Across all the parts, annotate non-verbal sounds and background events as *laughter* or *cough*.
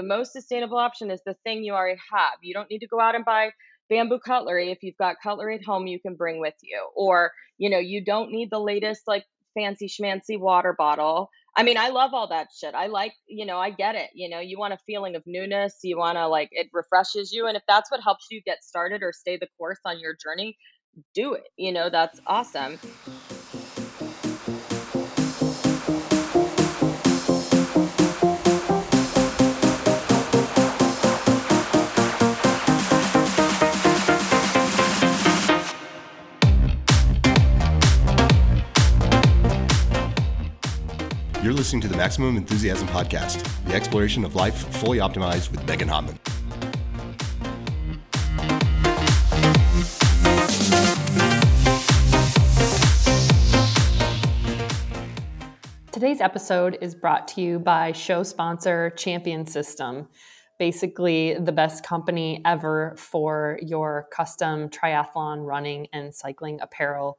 The most sustainable option is the thing you already have. You don't need to go out and buy bamboo cutlery. If you've got cutlery at home, you can bring with you. Or, you know, you don't need the latest like fancy schmancy water bottle. I mean, I love all that shit. I like, you know, I get it. You know, you want a feeling of newness. You want to like, it refreshes you. And if that's what helps you get started or stay the course on your journey, do it. You know, that's awesome. You're listening to the Maximum Enthusiasm Podcast, the exploration of life fully optimized with Megan Hottman. Today's episode is brought to you by show sponsor Champion System, basically the best company ever for your custom triathlon running and cycling apparel.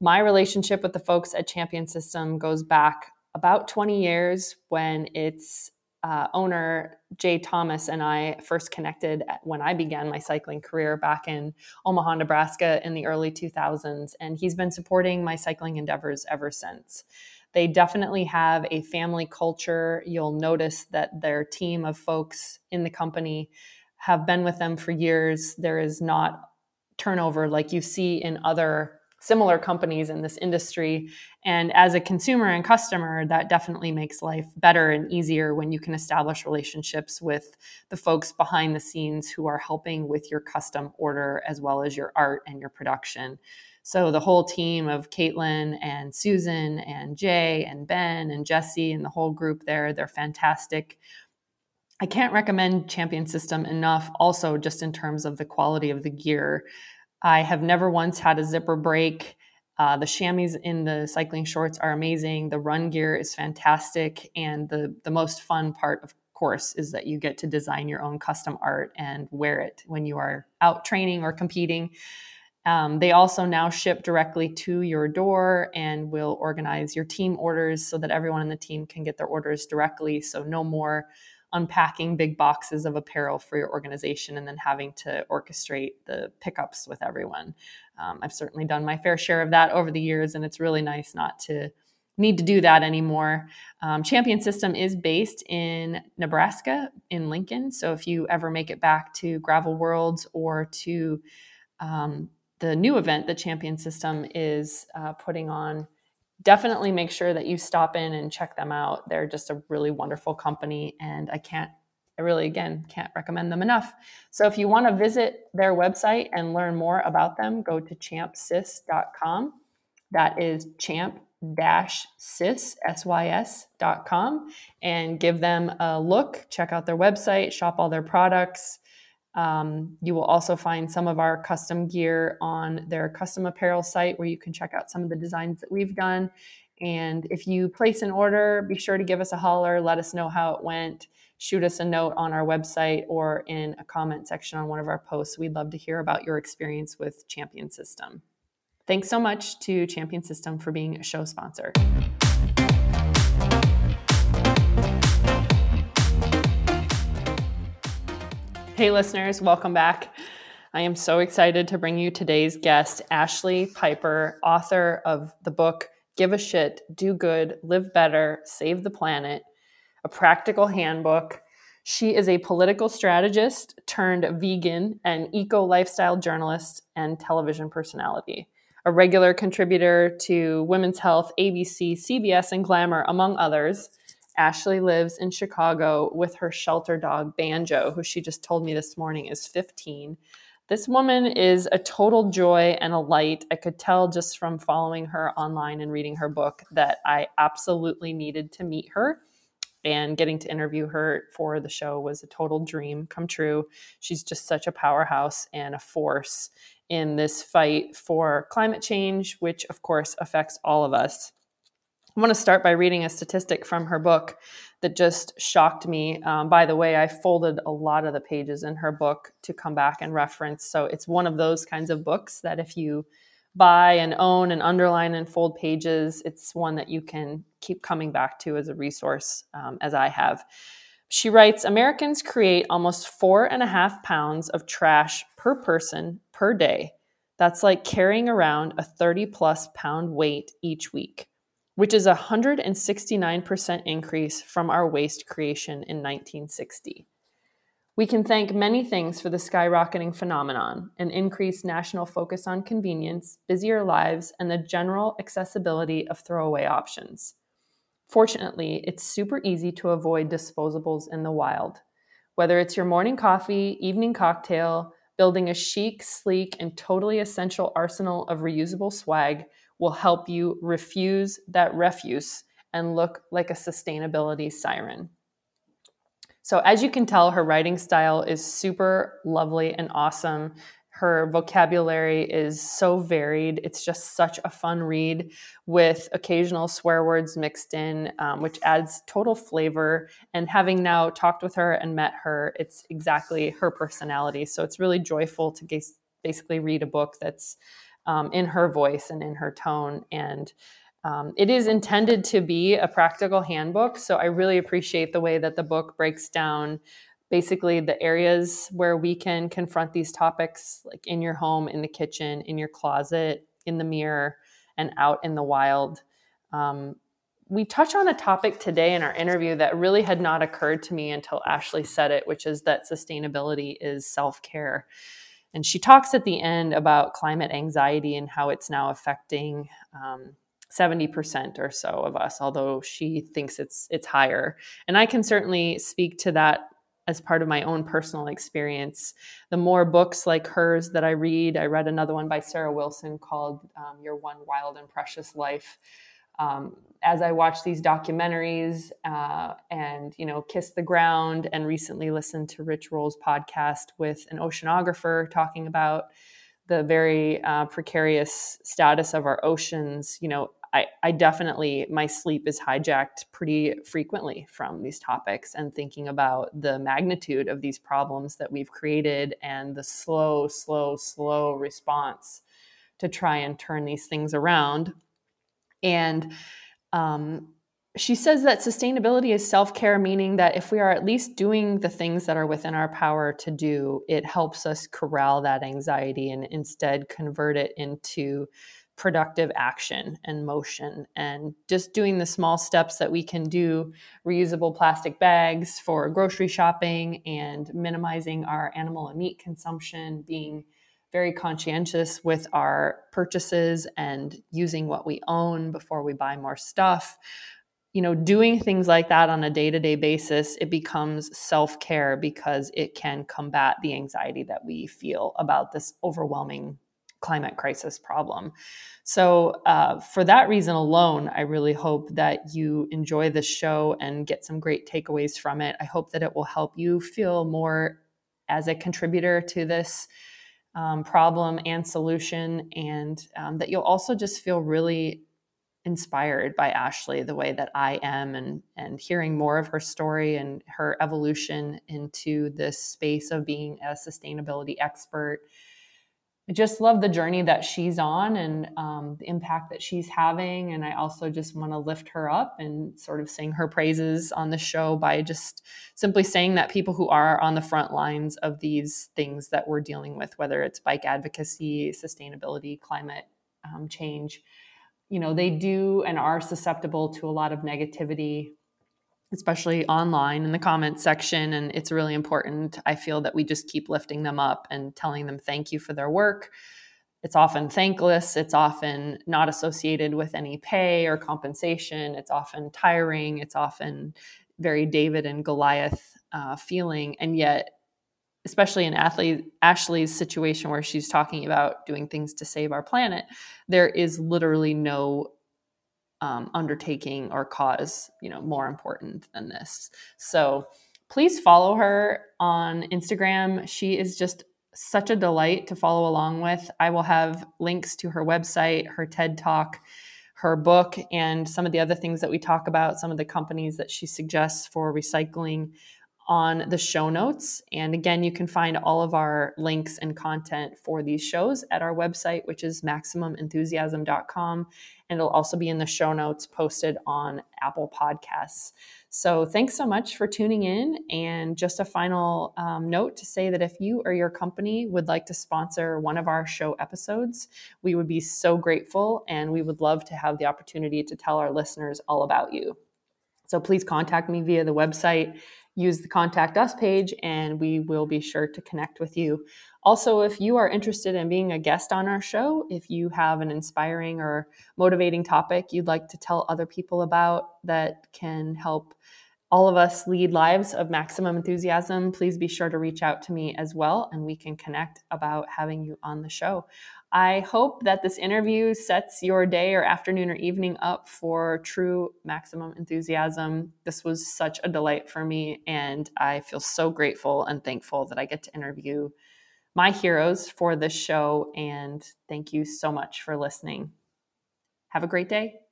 My relationship with the folks at Champion System goes back about 20 years when its uh, owner, Jay Thomas, and I first connected when I began my cycling career back in Omaha, Nebraska in the early 2000s. And he's been supporting my cycling endeavors ever since. They definitely have a family culture. You'll notice that their team of folks in the company have been with them for years. There is not turnover like you see in other similar companies in this industry. And as a consumer and customer, that definitely makes life better and easier when you can establish relationships with the folks behind the scenes who are helping with your custom order as well as your art and your production. So the whole team of Caitlin and Susan and Jay and Ben and Jesse and the whole group there, they're fantastic. I can't recommend Champion System enough, also, just in terms of the quality of the gear. I have never once had a zipper break. Uh, the chamois in the cycling shorts are amazing. The run gear is fantastic. And the, the most fun part, of course, is that you get to design your own custom art and wear it when you are out training or competing. Um, they also now ship directly to your door and will organize your team orders so that everyone in the team can get their orders directly. So, no more unpacking big boxes of apparel for your organization and then having to orchestrate the pickups with everyone. Um, I've certainly done my fair share of that over the years, and it's really nice not to need to do that anymore. Um, Champion System is based in Nebraska, in Lincoln. So if you ever make it back to Gravel Worlds or to um, the new event that Champion System is uh, putting on definitely make sure that you stop in and check them out. They're just a really wonderful company, and I can't, I really, again, can't recommend them enough. So if you want to visit their website and learn more about them, go to champsys.com. That is champ dash sys s-y-s.com and give them a look check out their website shop all their products um, you will also find some of our custom gear on their custom apparel site where you can check out some of the designs that we've done. And if you place an order, be sure to give us a holler, let us know how it went, shoot us a note on our website or in a comment section on one of our posts. We'd love to hear about your experience with Champion System. Thanks so much to Champion System for being a show sponsor. Hey, listeners, welcome back. I am so excited to bring you today's guest, Ashlee Piper, author of the book Give a Shit, Do Good, Live Better, Save the Planet, a practical handbook. She is a political strategist turned vegan and eco lifestyle journalist and television personality, a regular contributor to Women's Health, ABC, CBS, and Glamour, among others. Ashlee lives in Chicago with her shelter dog, Banjo, who she just told me this morning is 15. This woman is a total joy and a light. I could tell just from following her online and reading her book that I absolutely needed to meet her. And getting to interview her for the show was a total dream come true. She's just such a powerhouse and a force in this fight for climate change, which of course affects all of us. I want to start by reading a statistic from her book that just shocked me. Um, by the way, I folded a lot of the pages in her book to come back and reference. So it's one of those kinds of books that if you buy and own and underline and fold pages, it's one that you can keep coming back to as a resource, um, as I have. She writes Americans create almost four and a half pounds of trash per person per day. That's like carrying around a 30 plus pound weight each week, which is a 169% increase from our waste creation in 1960. We can thank many things for the skyrocketing phenomenon an increased national focus on convenience, busier lives, and the general accessibility of throwaway options. Fortunately, it's super easy to avoid disposables in the wild. Whether it's your morning coffee, evening cocktail, building a chic, sleek, and totally essential arsenal of reusable swag will help you refuse that refuse and look like a sustainability siren. So, as you can tell, her writing style is super lovely and awesome. Her vocabulary is so varied. It's just such a fun read with occasional swear words mixed in, um, which adds total flavor. And having now talked with her and met her, it's exactly her personality. So it's really joyful to basically read a book that's um, in her voice and in her tone. And um, it is intended to be a practical handbook, so I really appreciate the way that the book breaks down basically the areas where we can confront these topics, like in your home, in the kitchen, in your closet, in the mirror, and out in the wild. Um, we touch on a topic today in our interview that really had not occurred to me until Ashlee said it, which is that sustainability is self care. And she talks at the end about climate anxiety and how it's now affecting um, 70% or so of us although she thinks it's it's higher. And i can certainly speak to that as part of my own personal experience. The more books like hers that i read i read another one by sarah wilson called um, your one wild and precious life um, as i watch these documentaries uh, and you know kiss the ground and recently listened to rich roll's podcast with an oceanographer talking about the very uh, precarious status of our oceans, you know, I, I definitely my sleep is hijacked pretty frequently from these topics and thinking about the magnitude of these problems that we've created and the slow, slow, slow response to try and turn these things around. And um, she says that sustainability is self care, meaning that if we are at least doing the things that are within our power to do, it helps us corral that anxiety and instead convert it into productive action and motion. And just doing the small steps that we can do reusable plastic bags for grocery shopping and minimizing our animal and meat consumption being very conscientious with our purchases and using what we own before we buy more stuff you know doing things like that on a day-to-day basis it becomes self-care because it can combat the anxiety that we feel about this overwhelming climate crisis problem. So, uh, for that reason alone, I really hope that you enjoy this show and get some great takeaways from it. I hope that it will help you feel more as a contributor to this um, problem and solution, and um, that you'll also just feel really inspired by Ashlee the way that I am and and hearing more of her story and her evolution into this space of being a sustainability expert I just love the journey that she's on and um, the impact that she's having. And I also just want to lift her up and sort of sing her praises on the show by just simply saying that people who are on the front lines of these things that we're dealing with, whether it's bike advocacy, sustainability, climate um, change, you know, they do and are susceptible to a lot of negativity especially online in the comments section. And it's really important, I feel, that we just keep lifting them up and telling them thank you for their work. It's often thankless, it's often not associated with any pay or compensation, it's often tiring, it's often very David and Goliath uh, feeling. And yet, especially in athlete, Ashlee's situation where she's talking about doing things to save our planet, there is literally no um, undertaking or cause you know more important than this. So please follow her on instagram. She is just such a delight to follow along with. I will have links to her website her ted talk her book and some of the other things that we talk about some of the companies that she suggests for recycling on the show notes. And again, you can find all of our links and content for these shows at our website, which is maximumenthusiasm.com. And it'll also be in the show notes posted on Apple Podcasts. So thanks so much for tuning in. And just a final um, note to say that if you or your company would like to sponsor one of our show episodes, we would be so grateful and we would love to have the opportunity to tell our listeners all about you. So please contact me via the website use the contact us page and we will be sure to connect with you. Also, if you are interested in being a guest on our show, if you have an inspiring or motivating topic you'd like to tell other people about that can help all of us lead lives of maximum enthusiasm, please be sure to reach out to me as well and we can connect about having you on the show. I hope that this interview sets your day or afternoon or evening up for true maximum enthusiasm. This was such a delight for me, and I feel so grateful and thankful that I get to interview my heroes for this show. And thank you so much for listening. Have a great day.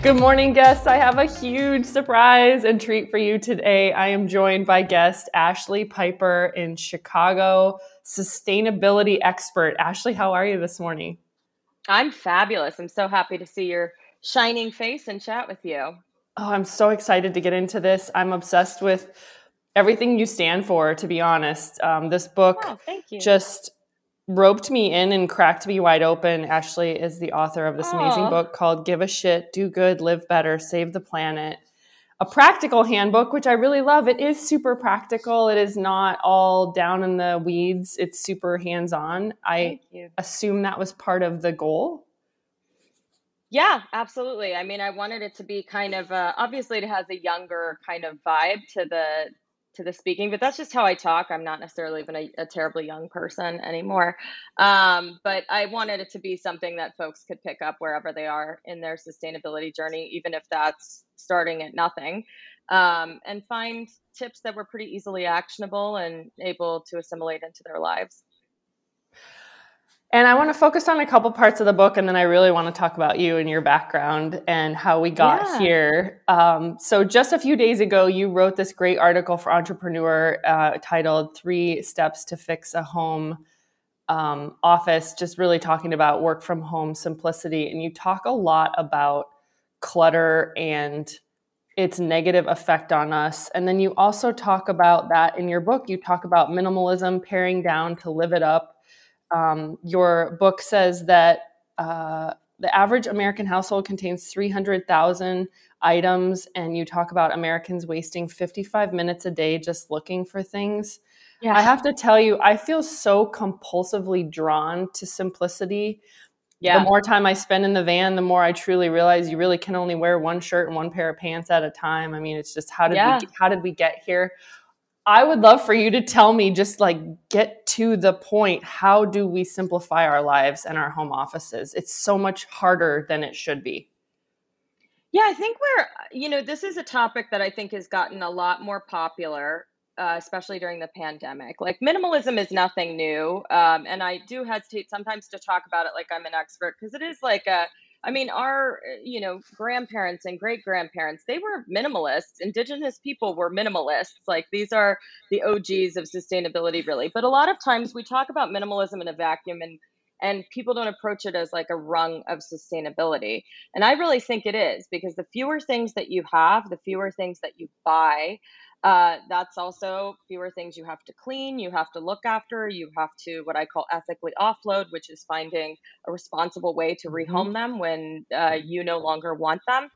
Good morning, guests. I have a huge surprise and treat for you today. I am joined by guest Ashlee Piper in Chicago, sustainability expert. Ashlee, how are you this morning? I'm fabulous. I'm so happy to see your shining face and chat with you. Oh, I'm so excited to get into this. I'm obsessed with everything you stand for, to be honest. Um, this book oh, just roped me in and cracked me wide open. Ashley is the author of this amazing book called Give a Shit, Do Good, Live Better, Save the Planet. A practical handbook, which I really love. It is super practical. It is not all down in the weeds. It's super hands on. I assume that was part of the goal. Yeah, absolutely. I mean, I wanted it to be kind of uh, obviously it has a younger kind of vibe to the to the speaking, but that's just how I talk. I'm not necessarily even a, a terribly young person anymore. Um, but I wanted it to be something that folks could pick up wherever they are in their sustainability journey, even if that's starting at nothing, um, and find tips that were pretty easily actionable and able to assimilate into their lives. And I want to focus on a couple parts of the book, and then I really want to talk about you and your background and how we got yeah. here. Um, so, just a few days ago, you wrote this great article for Entrepreneur uh, titled Three Steps to Fix a Home um, Office, just really talking about work from home simplicity. And you talk a lot about clutter and its negative effect on us. And then you also talk about that in your book. You talk about minimalism, paring down to live it up um, your book says that uh, the average American household contains 300,000 items, and you talk about Americans wasting 55 minutes a day just looking for things. Yeah. I have to tell you, I feel so compulsively drawn to simplicity. Yeah. The more time I spend in the van, the more I truly realize you really can only wear one shirt and one pair of pants at a time. I mean, it's just how did yeah. we how did we get here? I would love for you to tell me, just like get to the point. How do we simplify our lives and our home offices? It's so much harder than it should be. Yeah, I think we're, you know, this is a topic that I think has gotten a lot more popular, uh, especially during the pandemic. Like minimalism is nothing new. Um, and I do hesitate sometimes to talk about it like I'm an expert because it is like a, I mean, our, uh, you know, grandparents and great grandparents, they were minimalists. Indigenous people were minimalists. Like these are the OGs of sustainability, really. But a lot of times we talk about minimalism in a vacuum and and people don't approach it as like a rung of sustainability. And I really think it is because the fewer things that you have, the fewer things that you buy, uh, that's also fewer things you have to clean, you have to look after, you have to what I call ethically offload, which is finding a responsible way to mm-hmm. rehome them when uh, you no longer want them.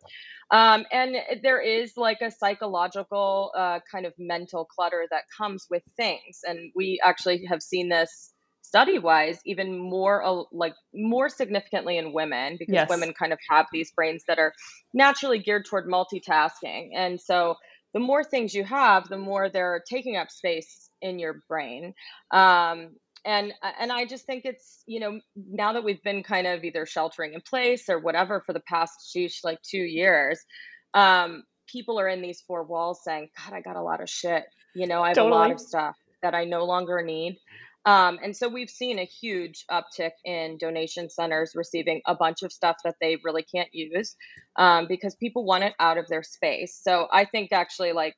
Um, and there is like a psychological uh, kind of mental clutter that comes with things. And we actually have seen this study wise even more uh, like more significantly in women because yes. women kind of have these brains that are naturally geared toward multitasking and so the more things you have, the more they're taking up space in your brain. Um, and and I just think it's you know now that we've been kind of either sheltering in place or whatever for the past sheesh like two years, um, people are in these four walls saying, "God, I got a lot of shit. You know, I have totally. a lot of stuff that I no longer need." Um, and so we've seen a huge uptick in donation centers receiving a bunch of stuff that they really can't use um, because people want it out of their space. So I think actually, like,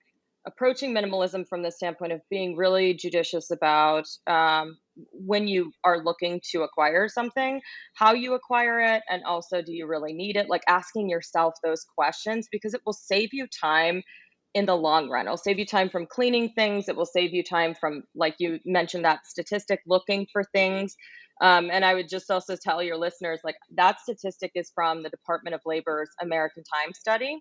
approaching minimalism from the standpoint of being really judicious about um, when you are looking to acquire something, how you acquire it, and also do you really need it? Like asking yourself those questions because it will save you time in the long run. It'll save you time from cleaning things. It will save you time from, like you mentioned, that statistic looking for things. Um, and I would just also tell your listeners like that statistic is from the Department of Labor's American Time study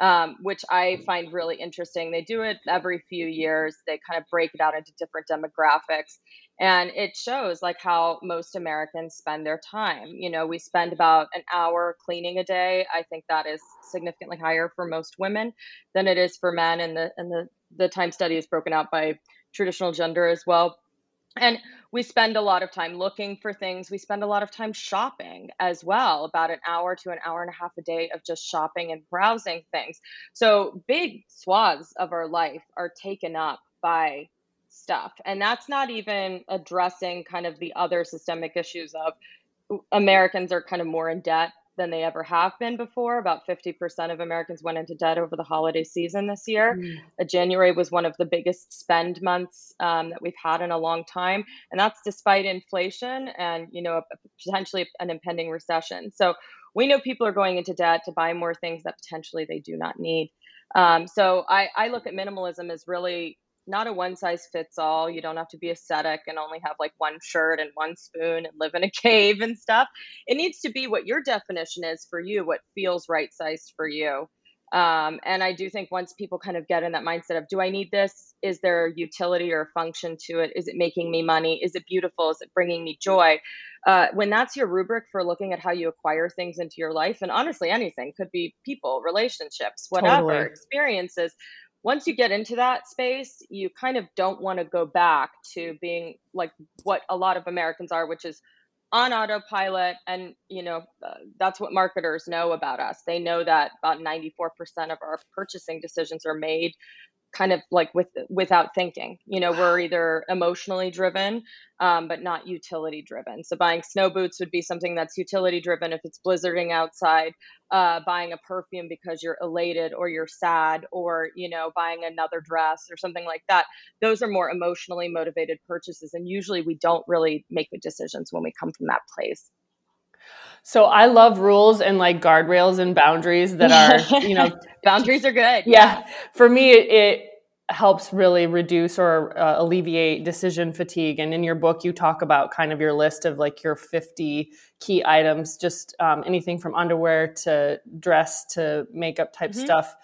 um, which I find really interesting. They do it every few years. They kind of break it out into different demographics, and it shows like how most Americans spend their time. You know, we spend about an hour cleaning a day. I think that is significantly higher for most women than it is for men, and the and the the time study is broken out by traditional gender as well. And we spend a lot of time looking for things. We spend a lot of time shopping as well, about an hour to an hour and a half a day of just shopping and browsing things. So big swaths of our life are taken up by stuff. And that's not even addressing kind of the other systemic issues of Americans are kind of more in debt than they ever have been before. About 50% of Americans went into debt over the holiday season this year. Mm. Uh, January was one of the biggest spend months um, that we've had in a long time. And that's despite inflation and, you know, potentially an impending recession. So we know people are going into debt to buy more things that potentially they do not need. Um, so I, I look at minimalism as really not a one size fits all. You don't have to be ascetic and only have like one shirt and one spoon and live in a *laughs* cave and stuff. It needs to be what your definition is for you, what feels right sized for you. Um, and I do think once people kind of get in that mindset of, do I need this? Is there utility or function to it? Is it making me money? Is it beautiful? Is it bringing me joy? Uh, when that's your rubric for looking at how you acquire things into your life, and honestly, anything could be people, relationships, whatever, totally. experiences once you get into that space, you kind of don't want to go back to being like what a lot of Americans are, which is on autopilot. And, you know, uh, that's what marketers know about us. They know that about 94% of our purchasing decisions are made kind of like with without thinking. You know we're *sighs* either emotionally driven um, but not utility driven. So buying snow boots would be something that's utility driven if it's blizzarding outside uh, buying a perfume because you're elated or you're sad or you know buying another dress or something like that. Those are more emotionally motivated purchases and usually we don't really make good decisions when we come from that place so I love rules and like guardrails and boundaries that are, *laughs* you know, boundaries are good. Yeah. For me, it, it helps really reduce or uh, alleviate decision fatigue. And in your book, you talk about kind of your list of like your 50 key items, just um, anything from underwear to dress to makeup type mm-hmm. stuff.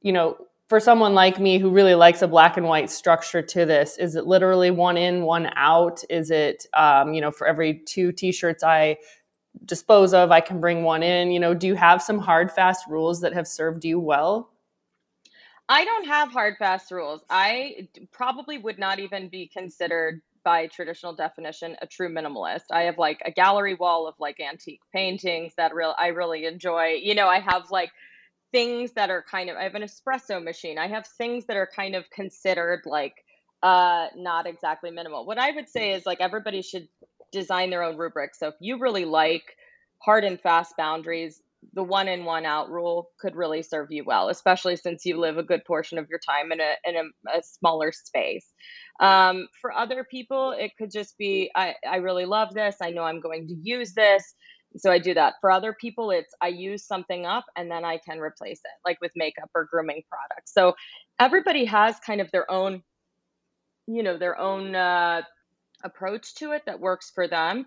You know, for someone like me who really likes a black and white structure to this, is it literally one in, one out? Is it, um, you know, for every two t-shirts I dispose of, I can bring one in? You know, do you have some hard, fast rules that have served you well? I don't have hard, fast rules. I probably would not even be considered by traditional definition a true minimalist. I have like a gallery wall of like antique paintings that real I really enjoy. You know, I have like things that are kind of I have an espresso machine. I have things that are kind of considered like uh not exactly minimal. What I would say is like everybody should design their own rubric. So if you really like hard and fast boundaries, the one in one out rule could really serve you well, especially since you live a good portion of your time in a in a, a smaller space. Um, for other people, it could just be I, I really love this. I know I'm going to use this. So I do that. For other people, it's I use something up and then I can replace it, like with makeup or grooming products. So everybody has kind of their own, you know, their own uh, approach to it that works for them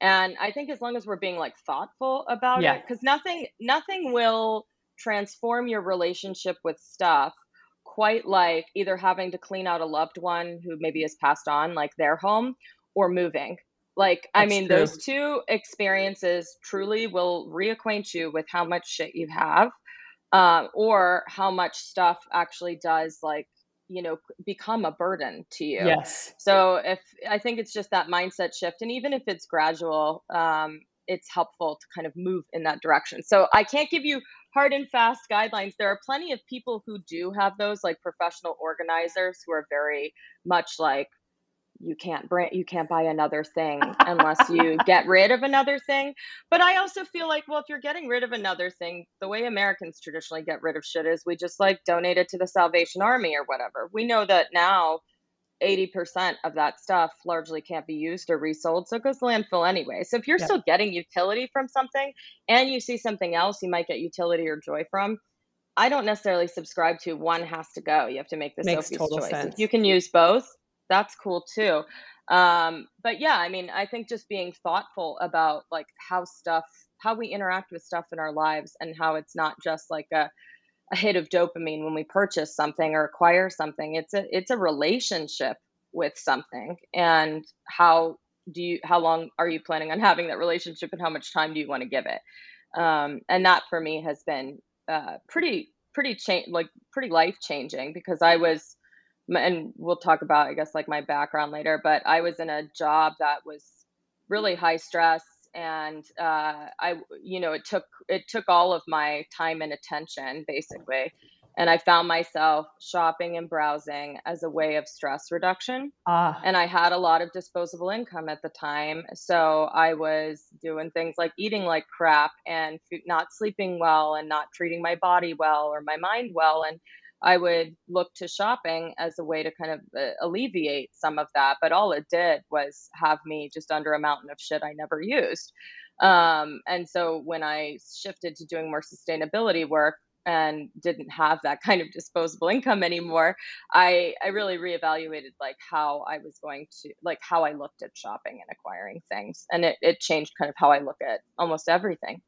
and i think as long as we're being like thoughtful about yeah. it because nothing nothing will transform your relationship with stuff quite like either having to clean out a loved one who maybe has passed on like their home or moving like That's i mean true. those two experiences truly will reacquaint you with how much shit you have uh, or how much stuff actually does like you know become a burden to you. Yes. So if i think it's just that mindset shift and even if it's gradual um, it's helpful to kind of move in that direction. So i can't give you hard and fast guidelines. There are plenty of people who do have those like professional organizers who are very much like you can't bring you can't buy another thing unless *laughs* you get rid of another thing. But i also feel like well if you're getting rid of another thing the way americans traditionally get rid of shit is we just like donate it to the salvation army or whatever. We know that now 80% of that stuff largely can't be used or resold so it goes to landfill anyway. So if you're yeah. still getting utility from something and you see something else you might get utility or joy from i don't necessarily subscribe to one has to go. You have to make the Makes Sophie's choice. Sense. you can use both that's cool too. Um, but yeah, I mean, I think just being thoughtful about like how stuff, how we interact with stuff in our lives, and how it's not just like a a hit of dopamine when we purchase something or acquire something. It's a it's a relationship with something, and how do you how long are you planning on having that relationship, and how much time do you want to give it? Um, and that for me has been uh, pretty pretty change like pretty life changing because I was and we'll talk about i guess like my background later but i was in a job that was really high stress and uh, i you know it took it took all of my time and attention basically and i found myself shopping and browsing as a way of stress reduction ah. and i had a lot of disposable income at the time so i was doing things like eating like crap and not sleeping well and not treating my body well or my mind well and I would look to shopping as a way to kind of uh, alleviate some of that. But all it did was have me just under a mountain of shit I never used. Um, and so when I shifted to doing more sustainability work and didn't have that kind of disposable income anymore, I, I really reevaluated like how I was going to, like how I looked at shopping and acquiring things. And it, it changed kind of how I look at almost everything.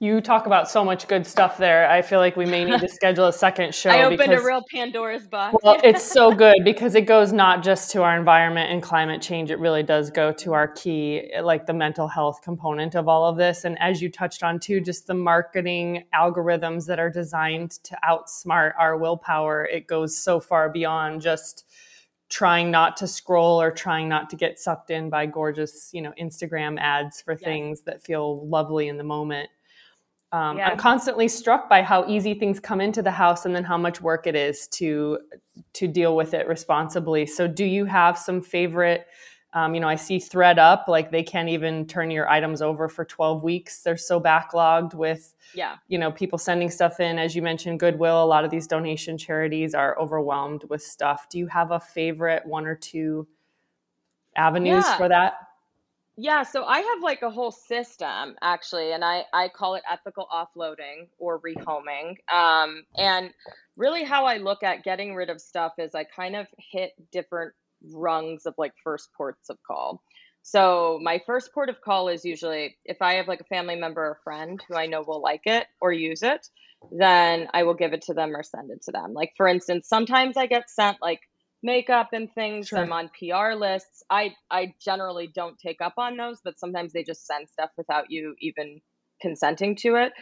You talk about so much good stuff there. I feel like we may need to *laughs* schedule a second show. I opened because, a real Pandora's box. well, it's so *laughs* good because it goes not just to our environment and climate change. It really does go to our key, like the mental health component of all of this. And as you touched on too, just the marketing algorithms that are designed to outsmart our willpower. It goes so far beyond just trying not to scroll or trying not to get sucked in by gorgeous, you know, Instagram ads for things that feel lovely in the moment. Um, yeah. I'm constantly struck by how easy things come into the house and then how much work it is to to deal with it responsibly. So, do you have some favorite? Um, you know, I see ThredUp like they can't even turn your items over for 12 weeks. They're so backlogged with, yeah, you know, people sending stuff in. As you mentioned, Goodwill. A lot of these donation charities are overwhelmed with stuff. Do you have a favorite one or two avenues yeah. for that? Yeah, so I have like a whole system actually, and I I call it ethical offloading or rehoming. Um, and really, how I look at getting rid of stuff is I kind of hit different rungs of like first ports of call. So my first port of call is usually if I have like a family member or friend who I know will like it or use it, then I will give it to them or send it to them. Like for instance, sometimes I get sent like makeup and things. Sure. I'm on PR lists. I I generally don't take up on those, but sometimes they just send stuff without you even consenting to it.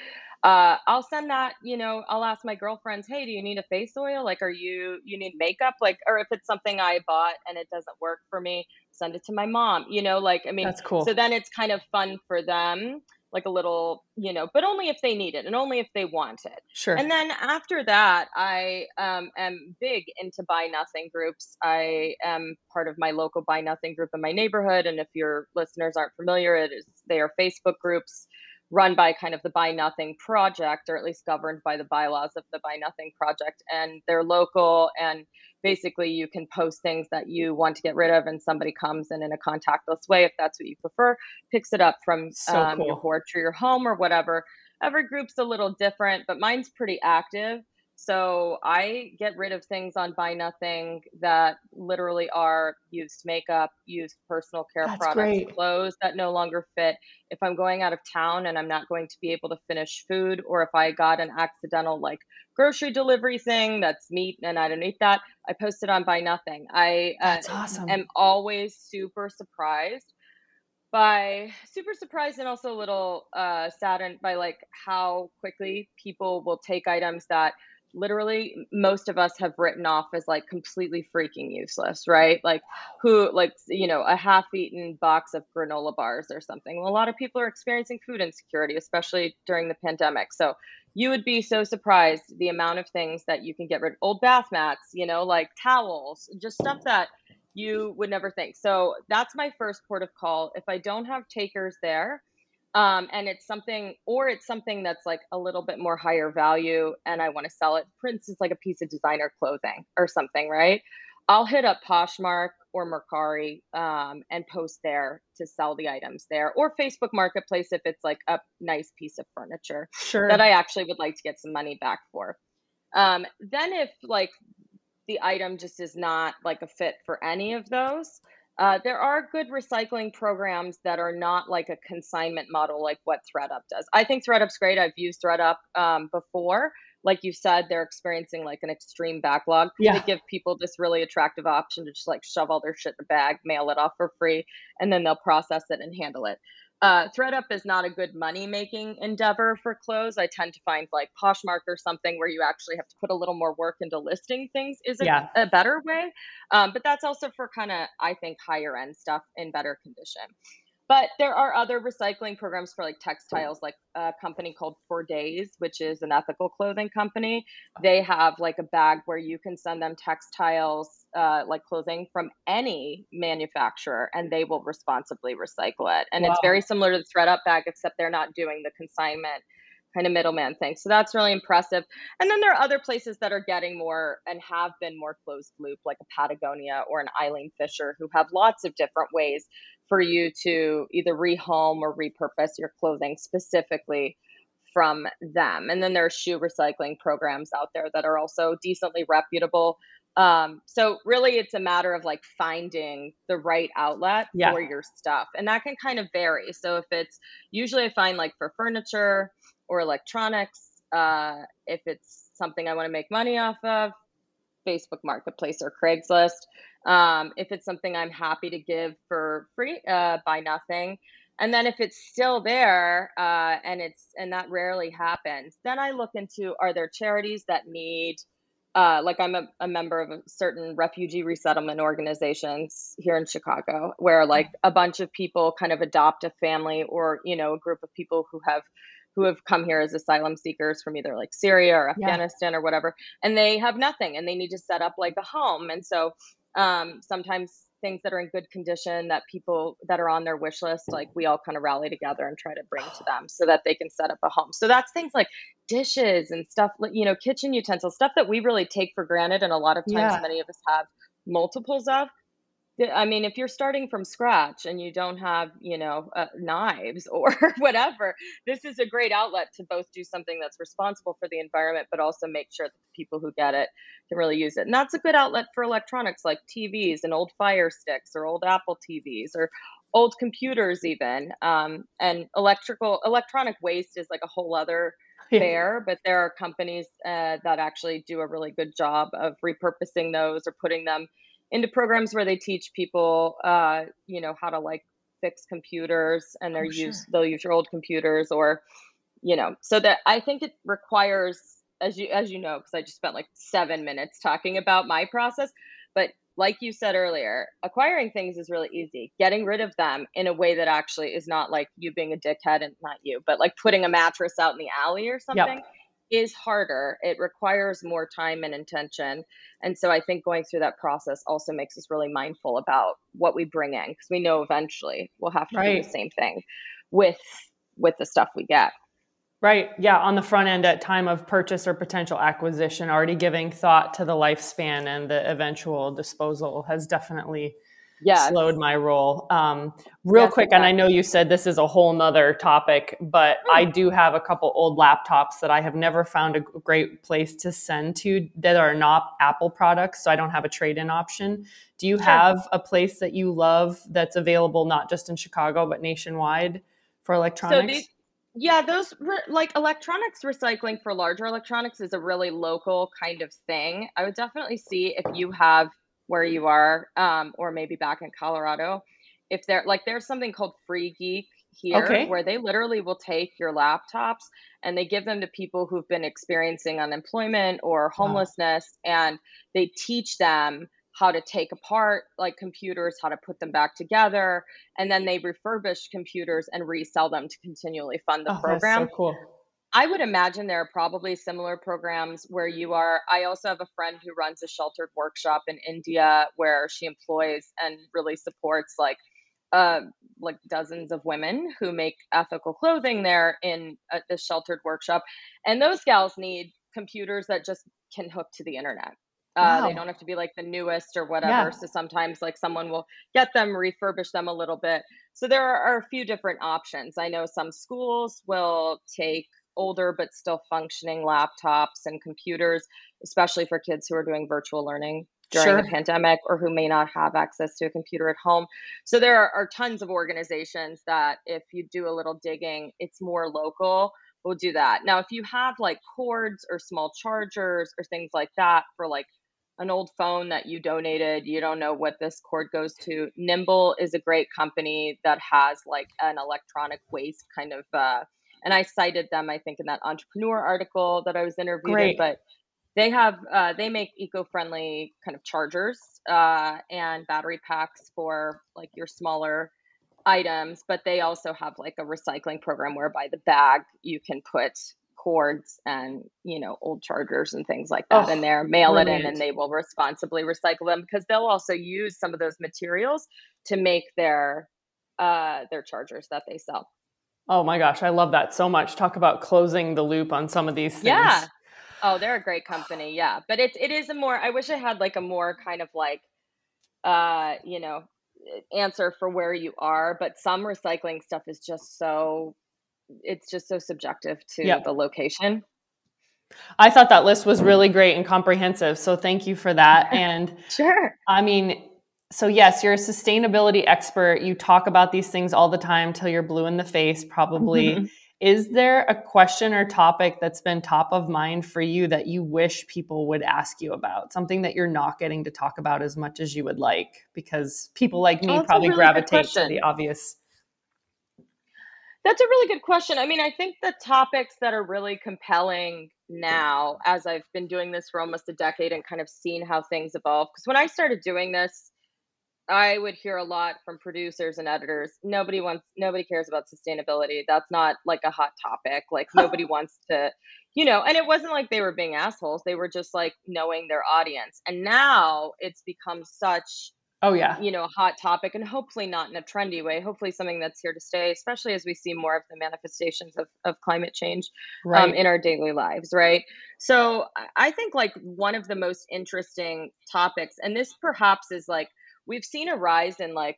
Uh, I'll send that, you know, I'll ask my girlfriends, hey, do you need a face oil? Like, are you, you need makeup? Like, or if it's something I bought and it doesn't work for me, send it to my mom, you know, like, I mean, that's cool. So then it's kind of fun for them like a little, you know, but only if they need it and only if they want it. Sure. And then after that, I um, am big into buy nothing groups. I am part of my local buy nothing group in my neighborhood. And if your listeners aren't familiar, it is they are Facebook groups run by kind of the Buy Nothing Project, or at least governed by the bylaws of the Buy Nothing Project. And they're local, and basically you can post things that you want to get rid of, and somebody comes in in a contactless way, if that's what you prefer, picks it up from so um, cool. your porch or your home or whatever. Every group's a little different, but mine's pretty active. So I get rid of things on Buy Nothing that literally are used makeup, used personal care That's products, great. clothes that no longer fit. If I'm going out of town and I'm not going to be able to finish food, or if I got an accidental like grocery delivery thing that's meat and I don't eat that, I post it on Buy Nothing. I uh, awesome. am always super surprised by super surprised and also a little uh, saddened by like how quickly people will take items that literally most of us have written off as like completely freaking useless, right? Like who like you know, a half-eaten box of granola bars or something. Well, a lot of people are experiencing food insecurity, especially during the pandemic. So you would be so surprised the amount of things that you can get rid of old bath mats, you know, like towels, just stuff that you would never think. So that's my first port of call. If I don't have takers there, um, and it's something, or it's something that's like a little bit more higher value, and I want to sell it. For instance, like a piece of designer clothing or something, right? I'll hit up Poshmark or Mercari um, and post there to sell the items there, or Facebook Marketplace if it's like a nice piece of furniture sure. that I actually would like to get some money back for. Um, then if like the item just is not like a fit for any of those, uh, there are good recycling programs that are not like a consignment model like what ThredUp does. I think ThredUp's great. I've used ThredUp um, before. Like you said, they're experiencing like an extreme backlog. Yeah. They give people this really attractive option to just like shove all their shit in a bag, mail it off for free, and then they'll process it and handle it. Uh, ThredUp is not a good money making endeavor for clothes. I tend to find like Poshmark or something where you actually have to put a little more work into listing things is a, Yeah. a better way. Um, but that's also for kind of, I think, higher end stuff in better condition. But there are other recycling programs for like textiles, like a company called For Days, which is an ethical clothing company. They have like a bag where you can send them textiles, uh, like clothing from any manufacturer, and they will responsibly recycle it. And Wow. it's very similar to the ThredUp bag, except they're not doing the consignment kind of middleman thing. So that's really impressive. And then there are other places that are getting more and have been more closed loop, like a Patagonia or an Eileen Fisher, who have lots of different ways for you to either rehome or repurpose your clothing specifically from them. And then there are shoe recycling programs out there that are also decently reputable. Um, so really it's a matter of like finding the right outlet Yeah. for your stuff. And that can kind of vary. So if it's usually I find like for furniture or electronics, uh, if it's something I want to make money off of, Facebook Marketplace or Craigslist. Um, if it's something I'm happy to give for free, uh, Buy Nothing. And then if it's still there, uh, and it's and that rarely happens, then I look into are there charities that need, uh, like I'm a, a member of a certain refugee resettlement organizations here in Chicago, where like a bunch of people kind of adopt a family or you know a group of people who have who have come here as asylum seekers from either like Syria or Yeah. Afghanistan or whatever, and they have nothing and they need to set up like a home. And so um, sometimes things that are in good condition that people that are on their wish list, like we all kind of rally together and try to bring to them so that they can set up a home. So that's things like dishes and stuff, like, you know, kitchen utensils, stuff that we really take for granted. And a lot of times Yeah. many of us have multiples of. I mean, if you're starting from scratch and you don't have, you know, uh, knives *laughs* or whatever, this is a great outlet to both do something that's responsible for the environment, but also make sure that the people who get it can really use it. And that's a good outlet for electronics like TVs and old Fire Sticks or old Apple TVs or old computers, even. Um, and electrical electronic waste is like a whole other *laughs* fair, but there are companies uh, that actually do a really good job of repurposing those or putting them into programs where they teach people, uh, you know, how to like fix computers and they're Oh, sure. use they'll use your old computers or, you know, so that I think it requires, as you as you know, because I just spent like seven minutes talking about my process, but like you said earlier, acquiring things is really easy. Getting rid of them in a way that actually is not like you being a dickhead and not you, but like putting a mattress out in the alley or something is harder. It requires more time and intention. And so I think going through that process also makes us really mindful about what we bring in because we know eventually we'll have to do the same thing with with the stuff we get. Right. Yeah. On the front end at time of purchase or potential acquisition, already giving thought to the lifespan and the eventual disposal has definitely Yeah. slowed my roll. Um, real Yes, quick, and I know you said this is a whole nother topic, but I do have a couple old laptops that I have never found a great place to send to that are not Apple products, so I don't have a trade in option. Do you have a place that you love that's available not just in Chicago but nationwide for electronics? these- Yeah, those re- like electronics recycling for larger electronics is a really local kind of thing. I would definitely see if you have where you are, um, or maybe back in Colorado, if they're like there's something called Free Geek here, Okay. where they literally will take your laptops and they give them to people who've been experiencing unemployment or homelessness, and they teach them how to take apart like computers, how to put them back together, and then they refurbish computers and resell them to continually fund the oh, program. that's so cool. I would imagine there are probably similar programs where you are. I also have a friend who runs a sheltered workshop in India where she employs and really supports like uh, like dozens of women who make ethical clothing there in uh, the sheltered workshop, and those gals need computers that just can hook to the internet. Uh, wow. They don't have to be like the newest or whatever. Yeah. So sometimes like someone will get them, refurbish them a little bit. So there are, are a few different options. I know some schools will take older but still functioning laptops and computers, especially for kids who are doing virtual learning during sure. the pandemic or who may not have access to a computer at home. So there are, are, tons of organizations that if you do a little digging, it's more local, We'll do that. Now, if you have like cords or small chargers or things like that for like an old phone that you donated, you don't know what this cord goes to. Nimble is a great company that has like an electronic waste kind of uh, and I cited them, I think, in that entrepreneur article that I was interviewed in. But they have uh, they make eco-friendly kind of chargers uh, and battery packs for like your smaller items, but they also have like a recycling program whereby the bag you can put cords and you know old chargers and things like that oh, in there mail brilliant. it in and they will responsibly recycle them because they'll also use some of those materials to make their uh their chargers that they sell Oh my gosh, I love that so much. Talk about closing the loop on some of these things. Yeah. Oh, they're a great company. Yeah. But it's it is a more I wish I had like a more kind of like uh, you know, answer for where you are, but some recycling stuff is just so it's just so subjective to yep. the location. I thought that list was really great and comprehensive. So thank you for that. *laughs* And sure. I mean, so yes, you're a sustainability expert. You talk about these things all the time till you're blue in the face, probably. Mm-hmm. Is there a question or topic that's been top of mind for you that you wish people would ask you about? Something that you're not getting to talk about as much as you would like? Because people like me oh, probably really gravitate to the obvious. That's a really good question. I mean, I think the topics that are really compelling now, as I've been doing this for almost a decade and kind of seen how things evolve, because when I started doing this, I would hear a lot from producers and editors. Nobody wants, nobody cares about sustainability. That's not like a hot topic. Like *laughs* nobody wants to, you know. And it wasn't like they were being assholes. They were just like knowing their audience. And now it's become such, oh yeah, you know, a hot topic, and hopefully not in a trendy way. Hopefully something that's here to stay, especially as we see more of the manifestations of of climate change um, right. um, in our daily lives. Right. So I think like one of the most interesting topics, and this perhaps is like we've seen a rise in like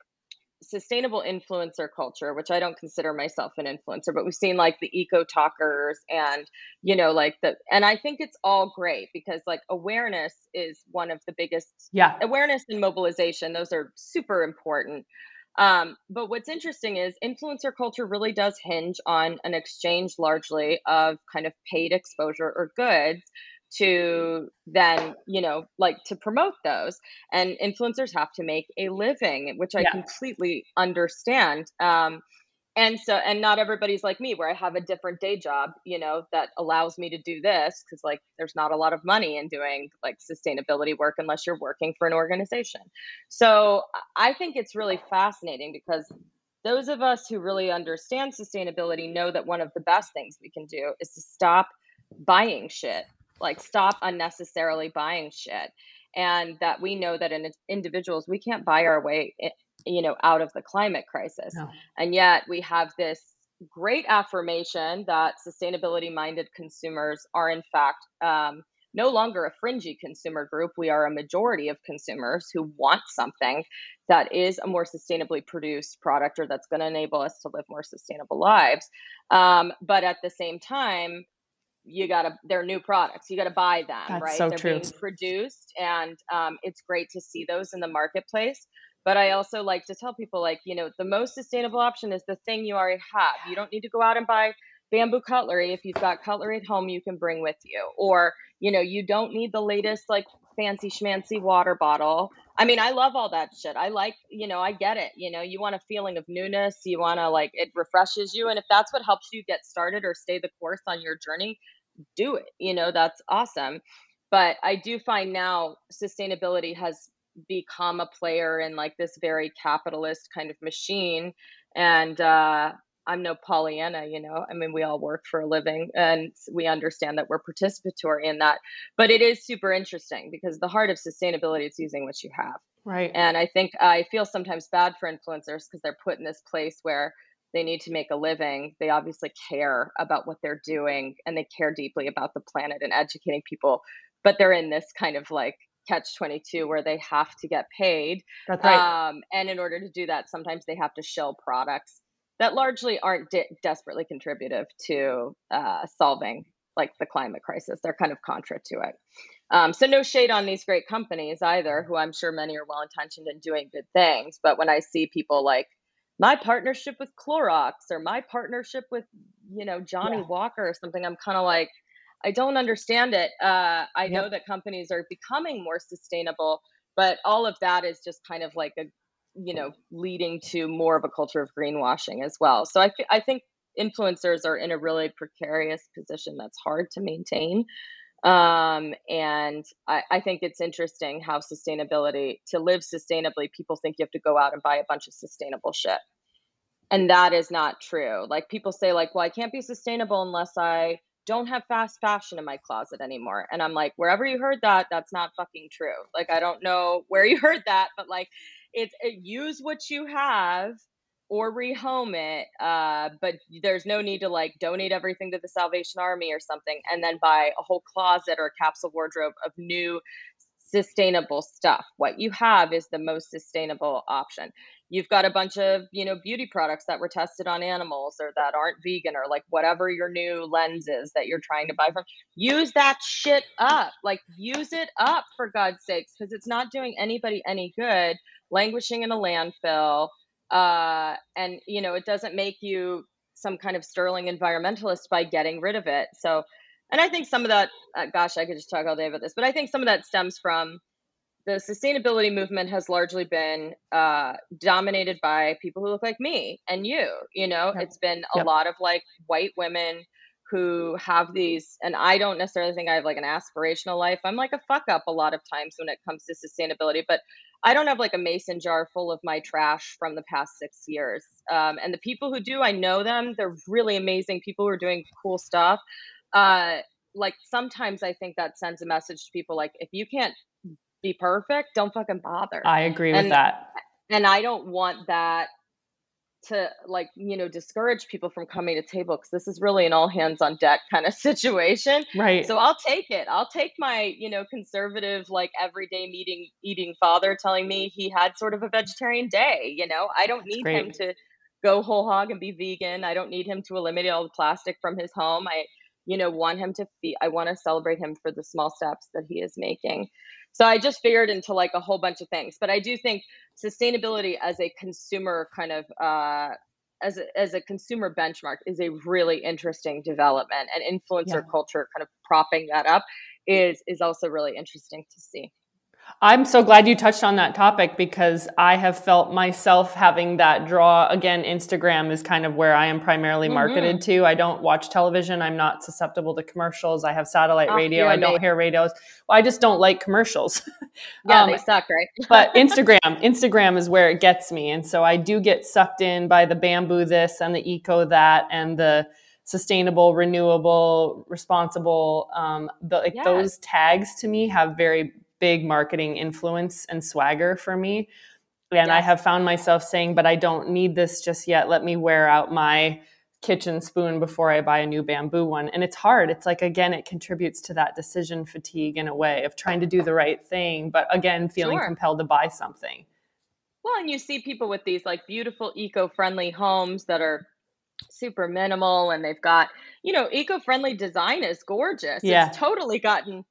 sustainable influencer culture, which I don't consider myself an influencer, but we've seen like the eco talkers and, you know, like the, and I think it's all great because like awareness is one of the biggest, yeah, awareness and mobilization. Those are super important. Um, but what's interesting is influencer culture really does hinge on an exchange largely of kind of paid exposure or goods to then you know like to promote those. And influencers have to make a living which i yeah. completely understand um, and so and not everybody's like me where i have a different day job you know that allows me to do this because like there's not a lot of money in doing like sustainability work unless you're working for an organization. So i think it's really fascinating because those of us who really understand sustainability know that one of the best things we can do is to stop buying shit like stop unnecessarily buying shit and that we know that in individuals we can't buy our way eh, you know out of the climate crisis. No. and yet we have this great affirmation that sustainability minded consumers are in fact um, no longer a fringy consumer group. We are a majority of consumers who want something that is a more sustainably produced product or that's going to enable us to live more sustainable lives. Um, but at the same time you gotta they're new products you gotta buy them That's right? so they're true. being produced and um, it's great to see those in the marketplace but i also like to tell people like you know the most sustainable option is the thing you already have. You don't need to go out and buy bamboo cutlery if you've got cutlery at home you can bring with you or you know you don't need the latest like fancy schmancy water bottle. I mean i love all that shit. I like you know i get it you know you want a feeling of newness you want to like it refreshes you and if that's what helps you get started or stay the course on your journey do it you know that's awesome but i do find now sustainability has become a player in like this very capitalist kind of machine and uh I'm no Pollyanna, you know. I mean, we all work for a living and we understand that we're participatory in that. But it is super interesting because the heart of sustainability is using what you have. Right. And I think I feel sometimes bad for influencers because they're put in this place where they need to make a living. They obviously care about what they're doing and they care deeply about the planet and educating people. But they're in this kind of like catch 22 where they have to get paid. That's right. Um, and in order to do that, sometimes they have to shill products that largely aren't de- desperately contributive to uh, solving like the climate crisis. They're kind of contra to it. Um, so no shade on these great companies either, who I'm sure many are well intentioned and doing good things. But when I see people like my partnership with Clorox or my partnership with you know Johnnie yeah. Walker or something, I'm kind of like, I don't understand it. Uh, I yep. know that companies are becoming more sustainable, but all of that is just kind of like a you know leading to more of a culture of greenwashing as well so I, I think influencers are in a really precarious position that's hard to maintain um, and I, I think it's interesting how sustainability to live sustainably people think you have to go out and buy a bunch of sustainable shit and that is not true like people say like well i can't be sustainable unless i don't have fast fashion in my closet anymore. And I'm like, wherever you heard that, that's not fucking true. Like, I don't know where you *laughs* heard that, but like, it's it, use what you have or rehome it uh, but there's no need to like donate everything to the salvation army or something and then buy a whole closet or a capsule wardrobe of new sustainable stuff what you have is the most sustainable option you've got a bunch of you know beauty products that were tested on animals or that aren't vegan or like whatever your new lens is that you're trying to buy from use that shit up like use it up for god's sakes because it's not doing anybody any good languishing in a landfill. Uh, and, you know, it doesn't make you some kind of sterling environmentalist by getting rid of it. So, and I think some of that, uh, gosh, I could just talk all day about this, but I think some of that stems from the sustainability movement has largely been uh, dominated by people who look like me and you. You know, yep. it's been a yep. lot of like white women who have these and i don't necessarily think i have like an aspirational life i'm like a fuck up a lot of times when it comes to sustainability but i don't have like a mason jar full of my trash from the past six years um, and the people who do i know them they're really amazing people who are doing cool stuff uh, like sometimes i think that sends a message to people like if you can't be perfect don't fucking bother. I agree with and, that. and i don't want that to like you know discourage people from coming to table because this is really an all hands on deck *laughs* kind of situation. Right. So i'll take it. I'll take my you know conservative like everyday meeting eating father telling me he had sort of a vegetarian day you know? I don't need him to go whole hog and be vegan. I don't need him to eliminate all the plastic from his home. I you know want him to be i want to celebrate him for the small steps that he is making so I just figured into like a whole bunch of things. But I do think sustainability as a consumer kind of uh, as a, as a consumer benchmark is a really interesting development, and influencer yeah. culture kind of propping that up is is also really interesting to see. I'm so glad you touched on that topic because I have felt myself having that draw. Again, Instagram is kind of where I am primarily mm-hmm. marketed to. I don't watch television. I'm not susceptible to commercials. I have satellite oh, radio. I don't me. hear radios. Well, I just don't like commercials. *laughs* yeah, um, they suck, right? *laughs* but Instagram, Instagram is where it gets me. And so I do get sucked in by the bamboo this and the eco that and the sustainable, renewable, responsible. Um, the, like yes. those tags to me have very big marketing influence and swagger for me. And. I have found myself saying, but I don't need this just yet. Let me wear out my kitchen spoon before I buy a new bamboo one. And it's hard. It's like, again, it contributes to that decision fatigue in a way of trying to do the right thing, but again, feeling sure. compelled to buy something. Well, and you see people with these like beautiful eco friendly homes that are super minimal and they've got, you know, eco friendly design is gorgeous. Yeah. It's totally gotten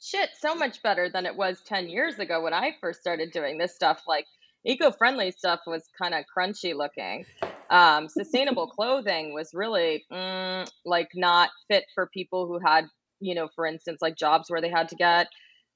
shit so much better than it was 10 years ago when I first started doing this stuff. Like eco friendly stuff was kind of crunchy looking. Um, sustainable *laughs* clothing was really mm, like not fit for people who had, you know, for instance, like jobs where they had to get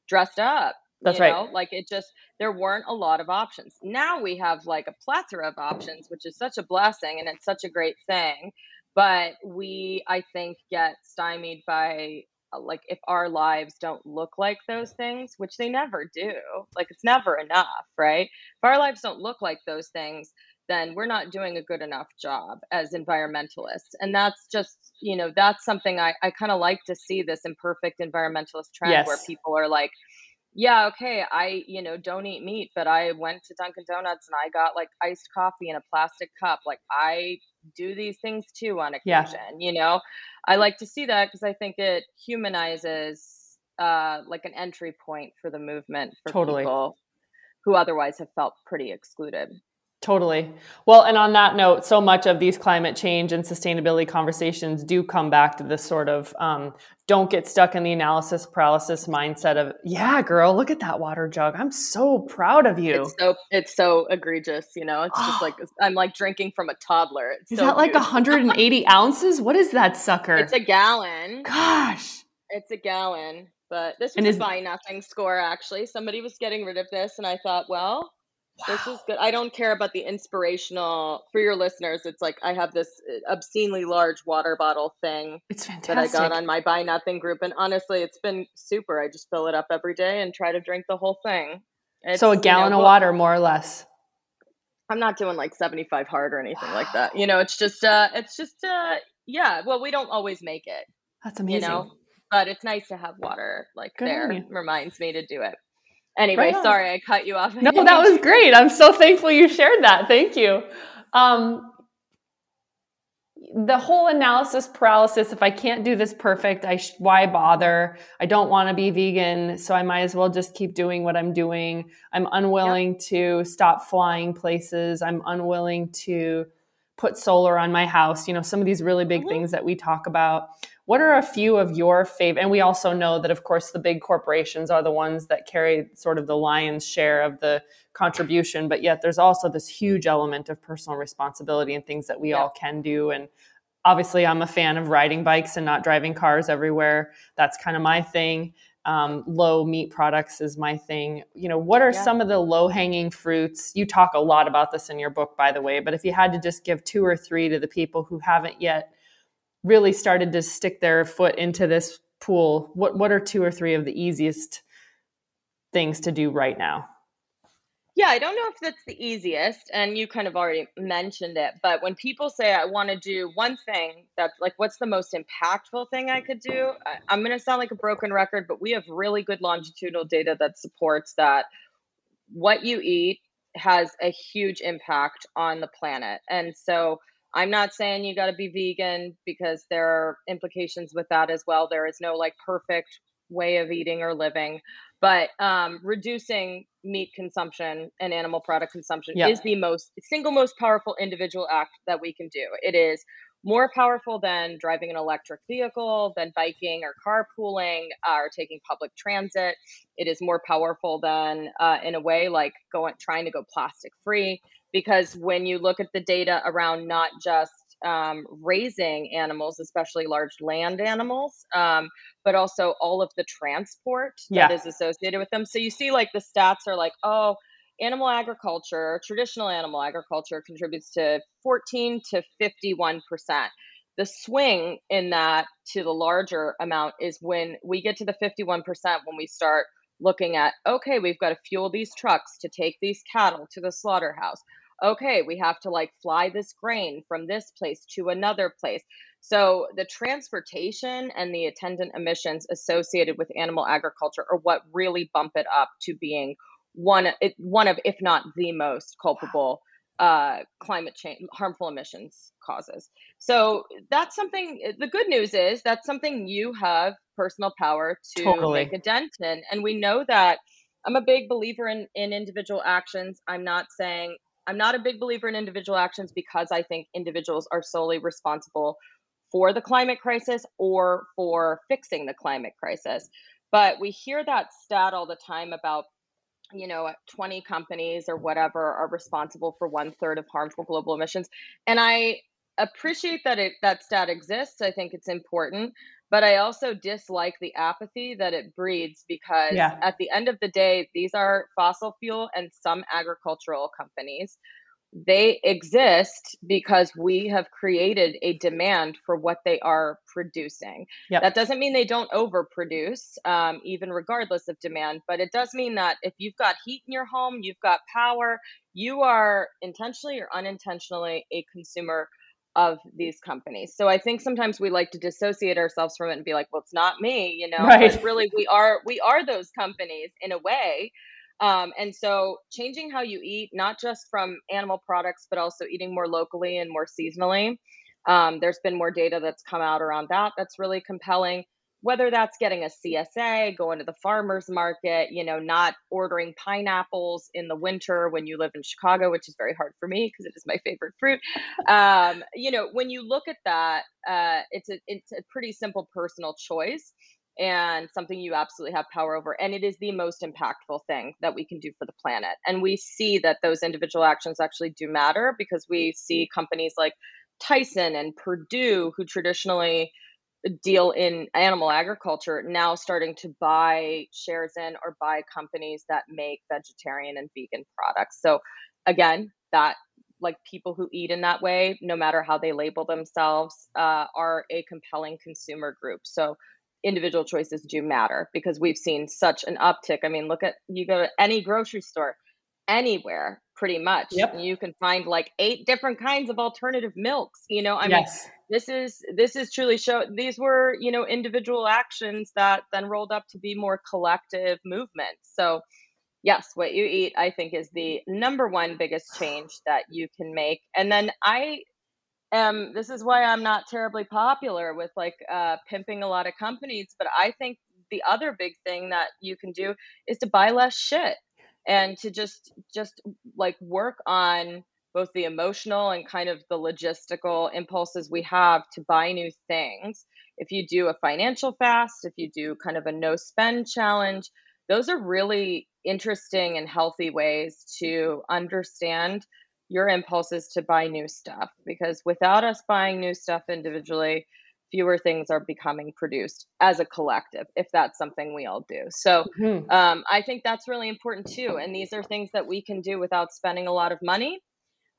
dressed up. That's you right. Know? Like it just, there weren't a lot of options. Now we have like a plethora of options, which is such a blessing and it's such a great thing. But we, I think, get stymied by Uh, like if our lives don't look like those things which they never do like it's never enough right if our lives don't look like those things then we're not doing a good enough job as environmentalists. And that's just, you know, that's something I, I kind of like to see this imperfect environmentalist trend yes. where people are like, yeah, okay, I, you know, don't eat meat, but I went to Dunkin' Donuts and I got like iced coffee in a plastic cup. Like I do these things too on occasion, yeah. you know? I like to see that because I think it humanizes uh like an entry point for the movement for totally. people who otherwise have felt pretty excluded. Totally. Well, and on that note, so much of these climate change and sustainability conversations do come back to this sort of um, don't get stuck in the analysis paralysis mindset of, yeah, girl, look at that water jug. I'm so proud of you. It's so it's so egregious, you know. It's just like *gasps* I'm like drinking from a toddler. It's is so that like 180 *laughs* ounces? What is that sucker? It's a gallon. Gosh. It's a gallon. But this was a buy nothing score actually. Somebody was getting rid of this, and I thought, well, Wow. This is good. I don't care about the inspirational for your listeners. It's like I have this uh, obscenely large water bottle thing. It's fantastic. That I got on my buy nothing group, and honestly, it's been super. I just fill it up every day and try to drink the whole thing. It's, so a gallon you know, of water, more or less. I'm not doing like 75 hard or anything wow. like that. You know, it's just, uh, it's just, uh, yeah. Well, we don't always make it. That's amazing. You know, but it's nice to have water like Good there. Reminds me to do it. Anyway, right sorry I cut you off. No, that *laughs* was great. I'm so thankful you shared that. Thank you. Um, the whole analysis paralysis if i can't do this perfect i sh- why bother i don't want to be vegan so i might as well just keep doing what i'm doing i'm unwilling yep. to stop flying places i'm unwilling to put solar on my house you know some of these really big mm-hmm. things that we talk about what are a few of your favorite? And we also know that, of course, the big corporations are the ones that carry sort of the lion's share of the contribution, but yet there's also this huge element of personal responsibility and things that we yeah. all can do. And obviously, I'm a fan of riding bikes and not driving cars everywhere. That's kind of my thing. Um, low meat products is my thing. You know, what are yeah. some of the low hanging fruits? You talk a lot about this in your book, by the way, but if you had to just give two or three to the people who haven't yet really started to stick their foot into this pool, what what are two or three of the easiest things to do right now? Yeah, I don't know if that's the easiest, and you kind of already mentioned it, but when people say I want to do one thing, that's like, what's the most impactful thing I could do? I, am going to sound like a broken record, but we have really good longitudinal data that supports that what you eat has a huge impact on the planet. And so I'm not saying you got to be vegan because there are implications with that as well. There is no like perfect way of eating or living, but um, reducing meat consumption and animal product consumption yeah. is the most single most powerful individual act that we can do. It is more powerful than driving an electric vehicle, than biking or carpooling uh, or taking public transit. It is more powerful than, uh, in a way, like going trying to go plastic free because when you look at the data around not just um, raising animals, especially large land animals, um, but also all of the transport yeah. that is associated with them. So you see, like the stats are like, oh, animal agriculture, traditional animal agriculture, contributes to 14 to 51 percent. The swing in that to the larger amount is when we get to the 51 percent when we start looking at okay, we've got to fuel these trucks to take these cattle to the slaughterhouse okay, we have to like fly this grain from this place to another place. So the transportation and the attendant emissions associated with animal agriculture are what really bump it up to being one one of if not the most culpable uh, climate change harmful emissions causes. So that's something the good news is that's something you have personal power to totally. make a dent in and we know that I'm a big believer in in individual actions. I'm not saying I'm not a big believer in individual actions because I think individuals are solely responsible for the climate crisis or for fixing the climate crisis. But we hear that stat all the time about, you know, 20 companies or whatever are responsible for one third of harmful global emissions. And I appreciate that it that stat exists. I think it's important but I also dislike the apathy that it breeds because yeah. at the end of the day, these are fossil fuel and some agricultural companies they exist because we have created a demand for what they are producing. Yep. That doesn't mean they don't overproduce, um, even regardless of demand, but it does mean that if you've got heat in your home, you've got power, you are intentionally or unintentionally a consumer of these companies. So I think sometimes we like to dissociate ourselves from it and be like, well, it's not me, you know, right. but really we are we are those companies in a way. Um, and so changing how you eat, not just from animal products, but also eating more locally and more seasonally. Um, there's been more data that's come out around that that's really compelling. Whether that's getting a CSA, going to the farmer's market, you know, not ordering pineapples in the winter when you live in Chicago, which is very hard for me because it is my favorite fruit. Um, you know, when you look at that, uh, it's a it's a pretty simple personal choice and something you absolutely have power over. And it is the most impactful thing that we can do for the planet. And we see that those individual actions actually do matter because we see companies like Tyson and Perdue who traditionally deal in animal agriculture, now starting to buy shares in or buy companies that make vegetarian and vegan products. So, again, that like people who eat in that way, no matter how they label themselves, uh, are a compelling consumer group. So individual choices do matter because we've seen such an uptick. I mean, look at you go to any grocery store, anywhere pretty much. Yep. You can find like eight different kinds of alternative milks. You know, I yes. mean this is this is truly show these were, you know, individual actions that then rolled up to be more collective movements. So yes, what you eat, I think, is the number one biggest change that you can make. And then I um, this is why I'm not terribly popular with like uh, pimping a lot of companies. But I think the other big thing that you can do is to buy less shit and to just just like work on both the emotional and kind of the logistical impulses we have to buy new things. If you do a financial fast, if you do kind of a no spend challenge, those are really interesting and healthy ways to understand your impulses to buy new stuff because without us buying new stuff individually, fewer things are becoming produced as a collective if that's something we all do so mm-hmm. um, i think that's really important too and these are things that we can do without spending a lot of money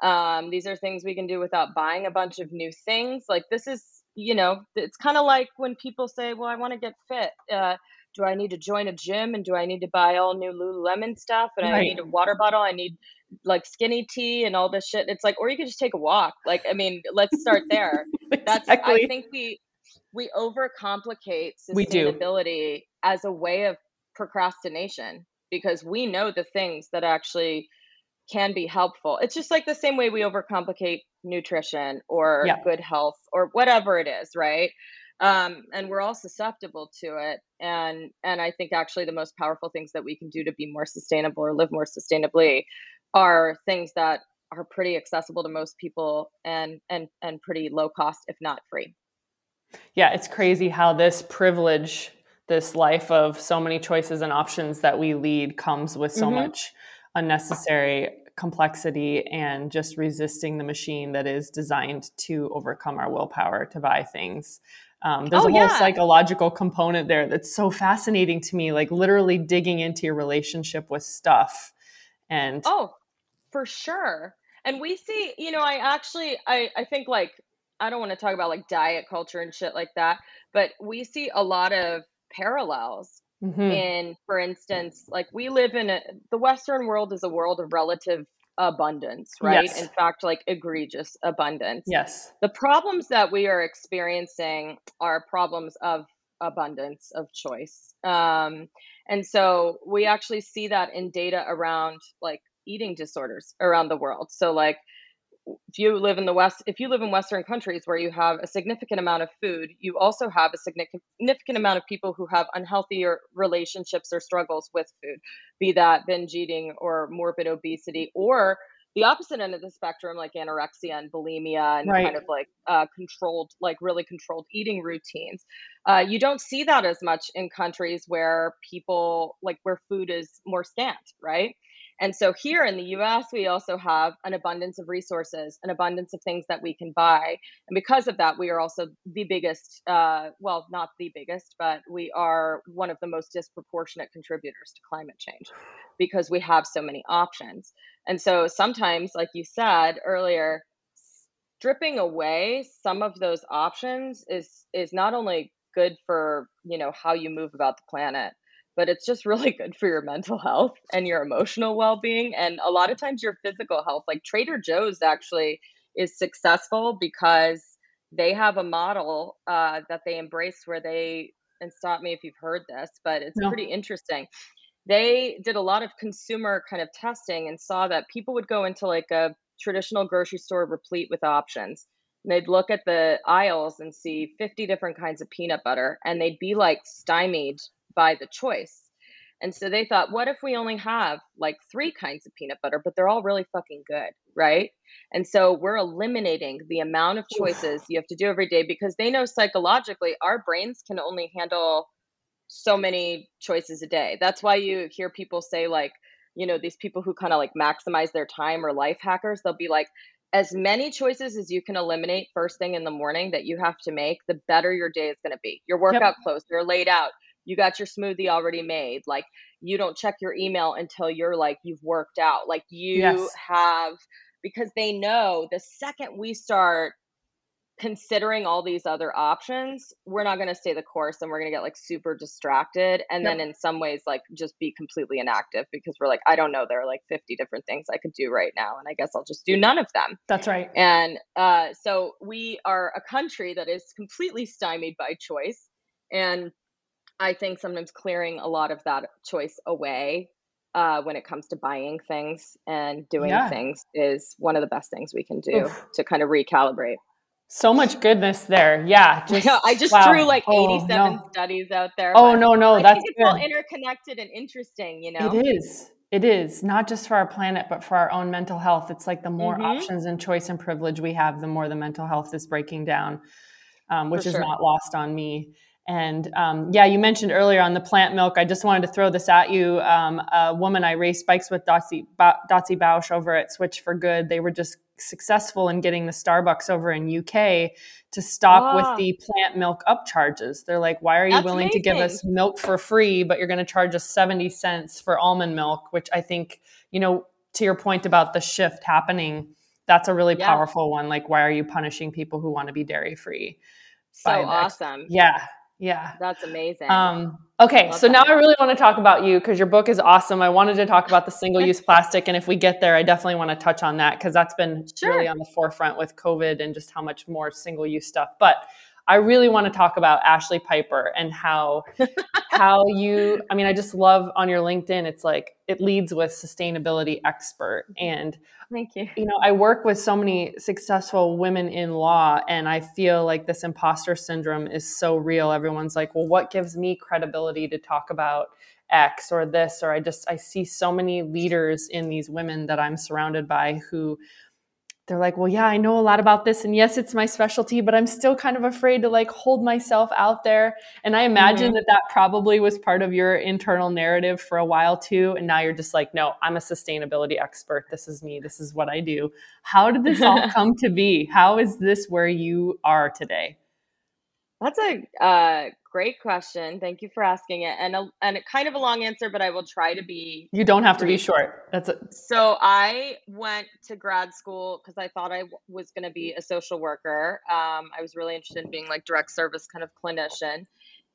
um, these are things we can do without buying a bunch of new things like this is you know it's kind of like when people say well i want to get fit uh, do I need to join a gym and do I need to buy all new Lululemon stuff and right. I need a water bottle? I need like skinny tea and all this shit. It's like, or you could just take a walk. Like, I mean, let's start there. exactly. *laughs* That's I think we we overcomplicate sustainability as a way of procrastination because we know the things that actually can be helpful. It's just like the same way we overcomplicate nutrition or yeah. good health or whatever it is, right? um, and we're all susceptible to it and and i think actually the most powerful things that we can do to be more sustainable or live more sustainably are things that are pretty accessible to most people and and and pretty low cost if not free yeah it's crazy how this privilege this life of so many choices and options that we lead comes with so mm-hmm. much unnecessary complexity and just resisting the machine that is designed to overcome our willpower to buy things um, there's oh, a whole yeah. psychological component there that's so fascinating to me, like literally digging into your relationship with stuff. And oh, for sure. And we see, you know, I actually, I, I think like, I don't want to talk about like diet culture and shit like that, but we see a lot of parallels mm-hmm. in, for instance, like we live in a, the Western world is a world of relative abundance, right? Yes. In fact, like egregious abundance. Yes. The problems that we are experiencing are problems of abundance of choice. Um, and so we actually see that in data around like eating disorders around the world. So like if you live in the west if you live in western countries where you have a significant amount of food you also have a significant amount of people who have unhealthier relationships or struggles with food be that binge eating or morbid obesity or the opposite end of the spectrum like anorexia and bulimia and right. kind of like uh, controlled like really controlled eating routines uh, you don't see that as much in countries where people like where food is more scant right And so here in the US, we also have an abundance of resources, an abundance of things that we can buy. And because of that, we are also the biggest, uh, well, not the biggest, but we are one of the most disproportionate contributors to climate change because we have so many options. And so sometimes, like you said earlier, stripping away some of those options is is not only good for you know how you move about the planet but it's just really *laughs* good for your mental health and your emotional well-being and a lot of times your physical health like trader joe's actually is successful because they have a model uh, that they embrace where they and stop me if you've heard this but it's no. pretty interesting they did a lot of consumer kind of testing and saw that people would go into like a traditional grocery store replete with options and they'd look at the aisles and see 50 different kinds of peanut butter and they'd be like stymied by the choice. And so they thought, what if we only have like three kinds of peanut butter, but they're all really fucking good, right? And so we're eliminating the amount of choices you have to do every day because they know psychologically our brains can only handle so many choices a day. That's why you hear people say, like, you know, these people who kind of like maximize their time or life hackers, they'll be like, as many choices as you can eliminate first thing in the morning that you have to make, the better your day is going to be. Your workout yep. clothes, you're laid out, you got your smoothie already made. Like you don't check your email until you're like you've worked out. Like you yes. have because they know the second we start considering all these other options, we're not going to stay the course and we're going to get like super distracted. And yep. then in some ways, like just be completely inactive because we're like, I don't know, there are like 50 different things I could do right now. And I guess I'll just do none of them. That's right. And uh, so we are a country that is completely stymied by choice. And I think sometimes clearing a lot of that choice away uh, when it comes to buying things and doing yeah. things is one of the best things we can do Oof. to kind of recalibrate. So much goodness there. Yeah. *laughs* Just, yeah I just wow. threw like 87 oh, no. studies out there. Oh, no, no. that's it's good. all interconnected and interesting, you know? It is. It is not just for our planet, but for our own mental health. It's like the more mm-hmm. options and choice and privilege we have, the more the mental health is breaking down, um, which for is sure. not lost on me. And um, yeah, you mentioned earlier on the plant milk. I just wanted to throw this at you. Um, a woman I race bikes with, Dotsie, Dotsie Bausch over at Switch4Good, they were just successful in getting the Starbucks over in UK to stop with the plant milk upcharges. They're like, why are you That's willing amazing. to give us milk for free, but you're going to charge us 70 cents for almond milk, which I think, you know, to your point about the shift happening, that's a really yeah. powerful one. Like, why are you punishing people who want to be dairy free? So awesome. Yeah. Yeah. That's amazing. Um, okay. So that. now I really want to talk about you because your book is awesome. I wanted to talk about the single use *laughs* plastic. And if we get there, I definitely want to touch on that because that's been sure. really on the forefront with COVID and just how much more single use stuff. But I really want to talk about Ashlee Piper and how *laughs* how you I mean I just love on your LinkedIn it's like it leads with sustainability expert and thank you. You know, I work with so many successful women in law and I feel like this imposter syndrome is so real. Everyone's like, "Well, what gives me credibility to talk about X or this or I just I see so many leaders in these women that I'm surrounded by who they're like, well, yeah, I know a lot about this. And yes, it's my specialty, but I'm still kind of afraid to like hold myself out there. And I imagine mm-hmm. that that probably was part of your internal narrative for a while too. And now you're just like, no, I'm a sustainability expert. This is me. This is what I do. How did this all *laughs* come to be? How is this where you are today? That's a uh, great question. Thank you for asking it, and a, and a kind of a long answer, but I will try to be. You don't have brief. to be short. That's it. So I went to grad school because I thought I w- was going to be a social worker. Um, I was really interested in being like direct service kind of clinician,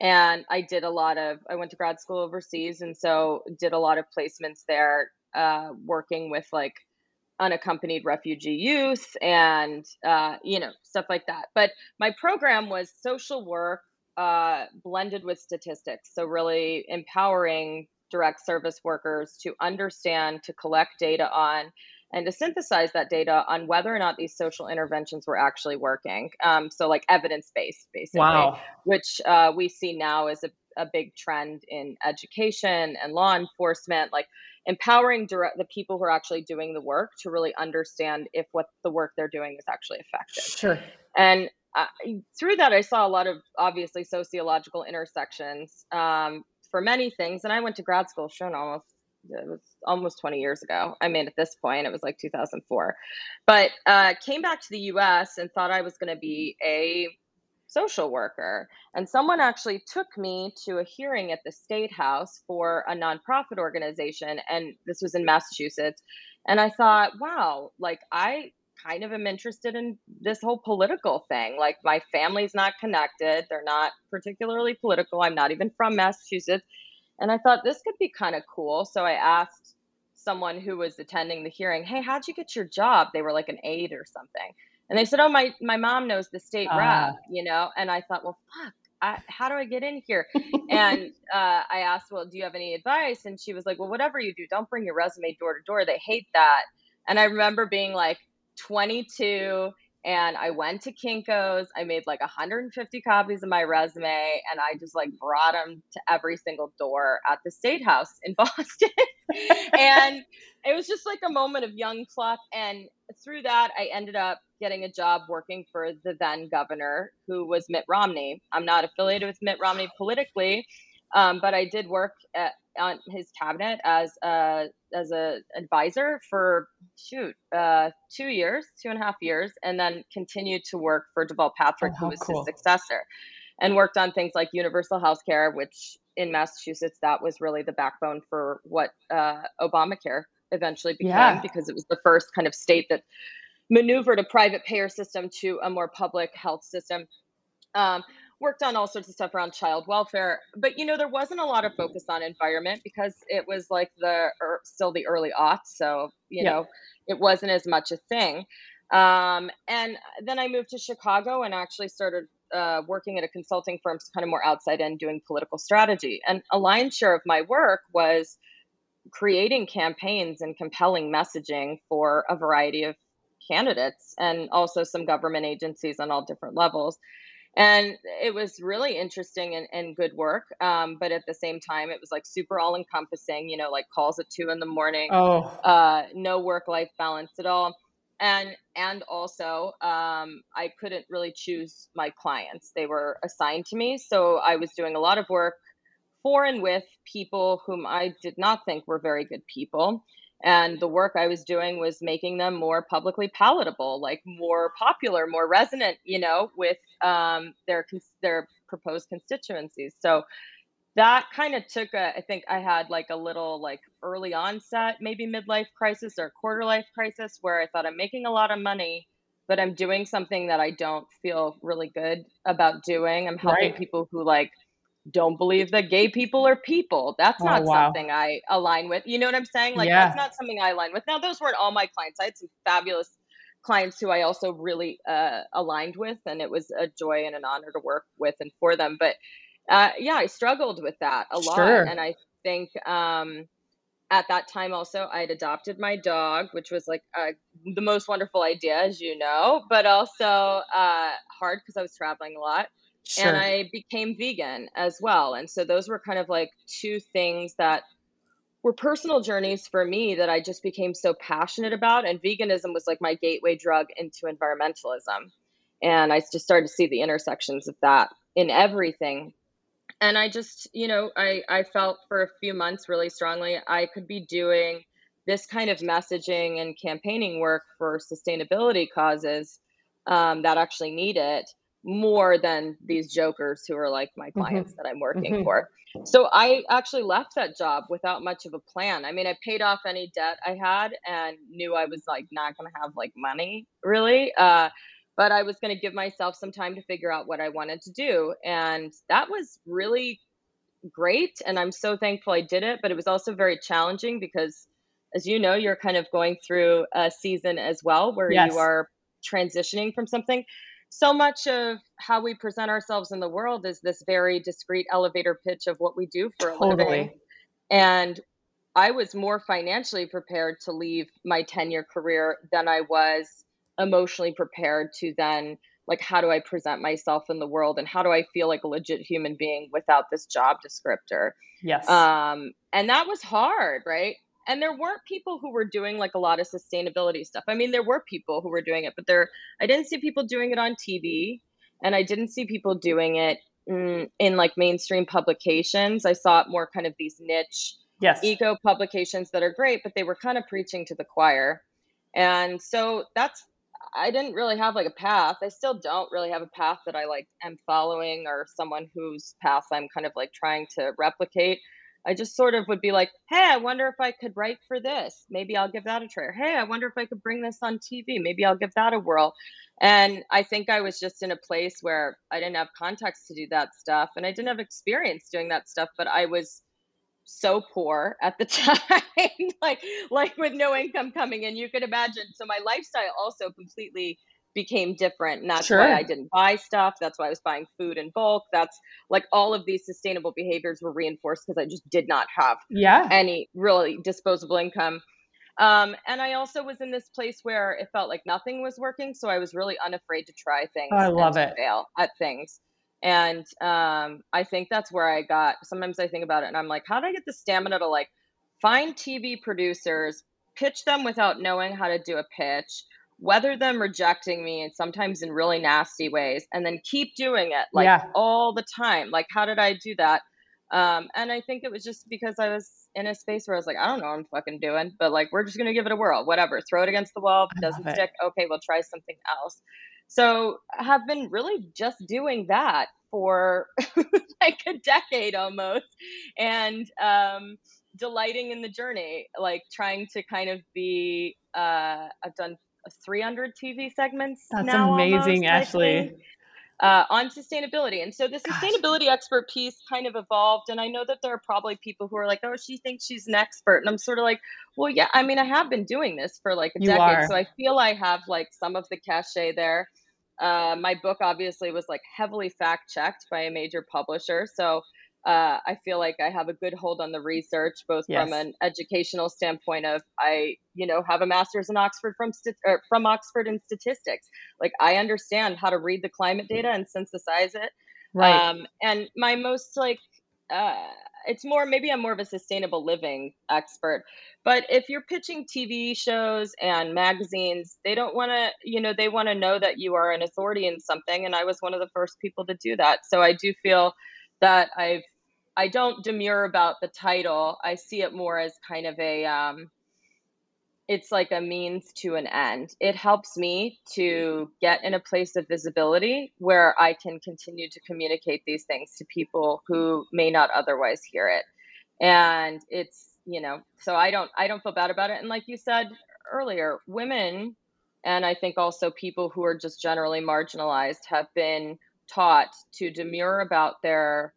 and I did a lot of. I went to grad school overseas, and so did a lot of placements there, uh, working with like unaccompanied refugee youth and uh, you know stuff like that. But my program was social work uh, blended with statistics. So really empowering direct service workers to understand to collect data on and to synthesize that data on whether or not these social interventions were actually working. Um, so like evidence-based basically wow. which uh, we see now as a, a big trend in education and law enforcement. Like empowering direct, the people who are actually doing the work to really understand if what the work they're doing is actually effective. Sure. And uh, through that, I saw a lot of obviously sociological intersections um, for many things. And I went to grad school, shown almost it was almost 20 years ago. I mean, at this point, it was like 2004. But uh, came back to the US and thought I was going to be a social worker. And someone actually took me to a hearing at the State House for a nonprofit organization. And this was in Massachusetts. And I thought, wow, like I kind of am interested in this whole political thing. Like my family's not connected, they're not particularly political. I'm not even from Massachusetts. And I thought this could be kind of cool. So I asked someone who was attending the hearing, "Hey, how'd you get your job?" They were like an aide or something. And they said, "Oh, my my mom knows the state uh. rep, you know." And I thought, "Well, fuck, I, how do I get in here?" *laughs* and uh, I asked, "Well, do you have any advice?" And she was like, "Well, whatever you do, don't bring your resume door to door. They hate that." And I remember being like 22 and I went to Kinko's. I made like 150 copies of my resume and I just like brought them to every single door at the State House in *laughs* Boston. and it was just like a moment of young pluck. And through that, I ended up getting a job working for the then governor, who was Mitt Romney. I'm not affiliated with Mitt Romney politically, um, but I did work at, on his cabinet as a as a advisor for shoot uh, two years, two and a half years, and then continued to work for Deval Patrick, oh, who was cool. his successor, and worked on things like universal health care, which in Massachusetts that was really the backbone for what uh, Obamacare eventually became yeah. because it was the first kind of state that maneuvered a private payer system to a more public health system. Um, worked on all sorts of stuff around child welfare but you know there wasn't a lot of focus on environment because it was like the er, still the early aughts so you yeah. know it wasn't as much a thing. Um, and then i moved to chicago and actually started uh, working at a consulting firm kind of more outside in doing political strategy. And a lion's share of my work was creating campaigns and compelling messaging for a variety of candidates and also some government agencies on all different levels and it was really interesting and, and good work um, but at the same time it was like super all encompassing you know like calls at two in the morning oh. uh, no work life balance at all. And and also um, i couldn't really choose my clients. They were assigned to me so i was doing a lot of work for and with people whom i did not think were very good people and the work i was doing was making them more publicly palatable like more popular more resonant you know with um, their their proposed constituencies so that kind of took a i think i had like a little like early onset maybe midlife crisis or quarter life crisis where i thought i'm making a lot of money but i'm doing something that i don't feel really good about doing i'm helping right. people who like don't believe that gay people are people. That's oh, not wow. something I align with. You know what I'm saying? Like yeah. that's not something I align with. Now those weren't all my clients. I had some fabulous clients who I also really uh, aligned with, and it was a joy and an honor to work with and for them. But uh, yeah, I struggled with that a lot, sure. and I think um, at that time also I had adopted my dog, which was like uh, the most wonderful idea, as you know, but also uh, hard because I was traveling a lot. Sure. And I became vegan as well. And so those were kind of like two things that were personal journeys for me that I just became so passionate about. And veganism was like my gateway drug into environmentalism. And I just started to see the intersections of that in everything. And I just, you know, I, I felt for a few months really strongly I could be doing this kind of messaging and campaigning work for sustainability causes um, that actually need it more than these jokers who are like my mm-hmm. clients mm-hmm. that I'm working mm-hmm. for. So I actually left that job without much of a plan. I mean, I paid off any debt I had and knew I was like not going to have like money really. Uh, but I was going to give myself some time to figure out what I wanted to do. And that was really great. And I'm so thankful I did it. But it was also very challenging because, as you know, you're kind of going through a season as well where yes. you are transitioning from something so much of how we present ourselves in the world is this very discreet elevator pitch of what we do for totally. a living. And I was more financially prepared to leave my 10 year career than I was emotionally prepared to then like how do I present myself in the world and how do I feel like a legit human being without this job descriptor? Yes. Um, and that was hard, right? And there weren't people who were doing like a lot of sustainability stuff. I mean, there were people who were doing it, but there I didn't see people doing it on TV, and I didn't see people doing it in, in like mainstream publications. I saw it more kind of these niche yes. eco publications that are great, but they were kind of preaching to the choir. And so that's I didn't really have like a path. I still don't really have a path that I like am following or someone whose path I'm kind of like trying to replicate. I just sort of would be like, hey, I wonder if I could write for this. Maybe I'll give that a try. Or, hey, I wonder if I could bring this on TV. Maybe I'll give that a whirl. And I think I was just in a place where I didn't have context to do that stuff and I didn't have experience doing that stuff, but I was so poor at the *laughs* time like like with no income coming in you could imagine so my lifestyle also completely became different and that's Sure. why i didn't buy stuff that's why i was buying food in bulk that's like all of these sustainable behaviors were reinforced because i just did not have Yeah. any really disposable income um, and i also was in this place where it felt like nothing was working so i was really unafraid to try things Oh, I and love to it. fail at things and um, I think that's where I got. Sometimes I think about it and I'm like, how did I get the stamina to like find TV producers, pitch them without knowing how to do a pitch, weather them rejecting me, and sometimes in really nasty ways, and then keep doing it like Yeah. all the time. Like, how did I do that? Um, and I think it was just because I was in a space where I was like, I don't know what I'm fucking doing, but like, we're just gonna give it a whirl, whatever. Throw it against the wall. If it doesn't it. stick, okay, we'll try something else. So I have been really just doing that for *laughs* like a decade almost, and um, delighting in the journey. Like trying to kind of be. Uh, I've done 300 TV segments. That's now amazing, almost, Ashlee. Uh, on sustainability. And so the Gosh. sustainability expert piece kind of evolved. And I know that there are probably people who are like, oh, she thinks she's an expert. And I'm sort of like, well, yeah, I mean, I have been doing this for like a You decade. are. So I feel I have like some of the cachet there. Uh, my book obviously was like heavily fact checked by a major publisher. So uh, I feel like I have a good hold on the research, both from an educational standpoint of I, you know, have a master's in Oxford from st- from Oxford in statistics. Like I understand how to read the climate data and synthesize it. Right. Um, and my most like, uh, it's more maybe I'm more of a sustainable living expert. But if you're pitching TV shows and magazines, they don't want to, you know, they want to know that you are an authority in something. And I was one of the first people to do that. So I do feel that I've, I don't demur about the title. I see it more as kind of a, um, it's like a means to an end. It helps me to get in a place of visibility where I can continue to communicate these things to people who may not otherwise hear it. And it's, you know, so I don't I don't feel bad about it. And like you said earlier, women and I think also people who are just generally marginalized have been taught to demur about their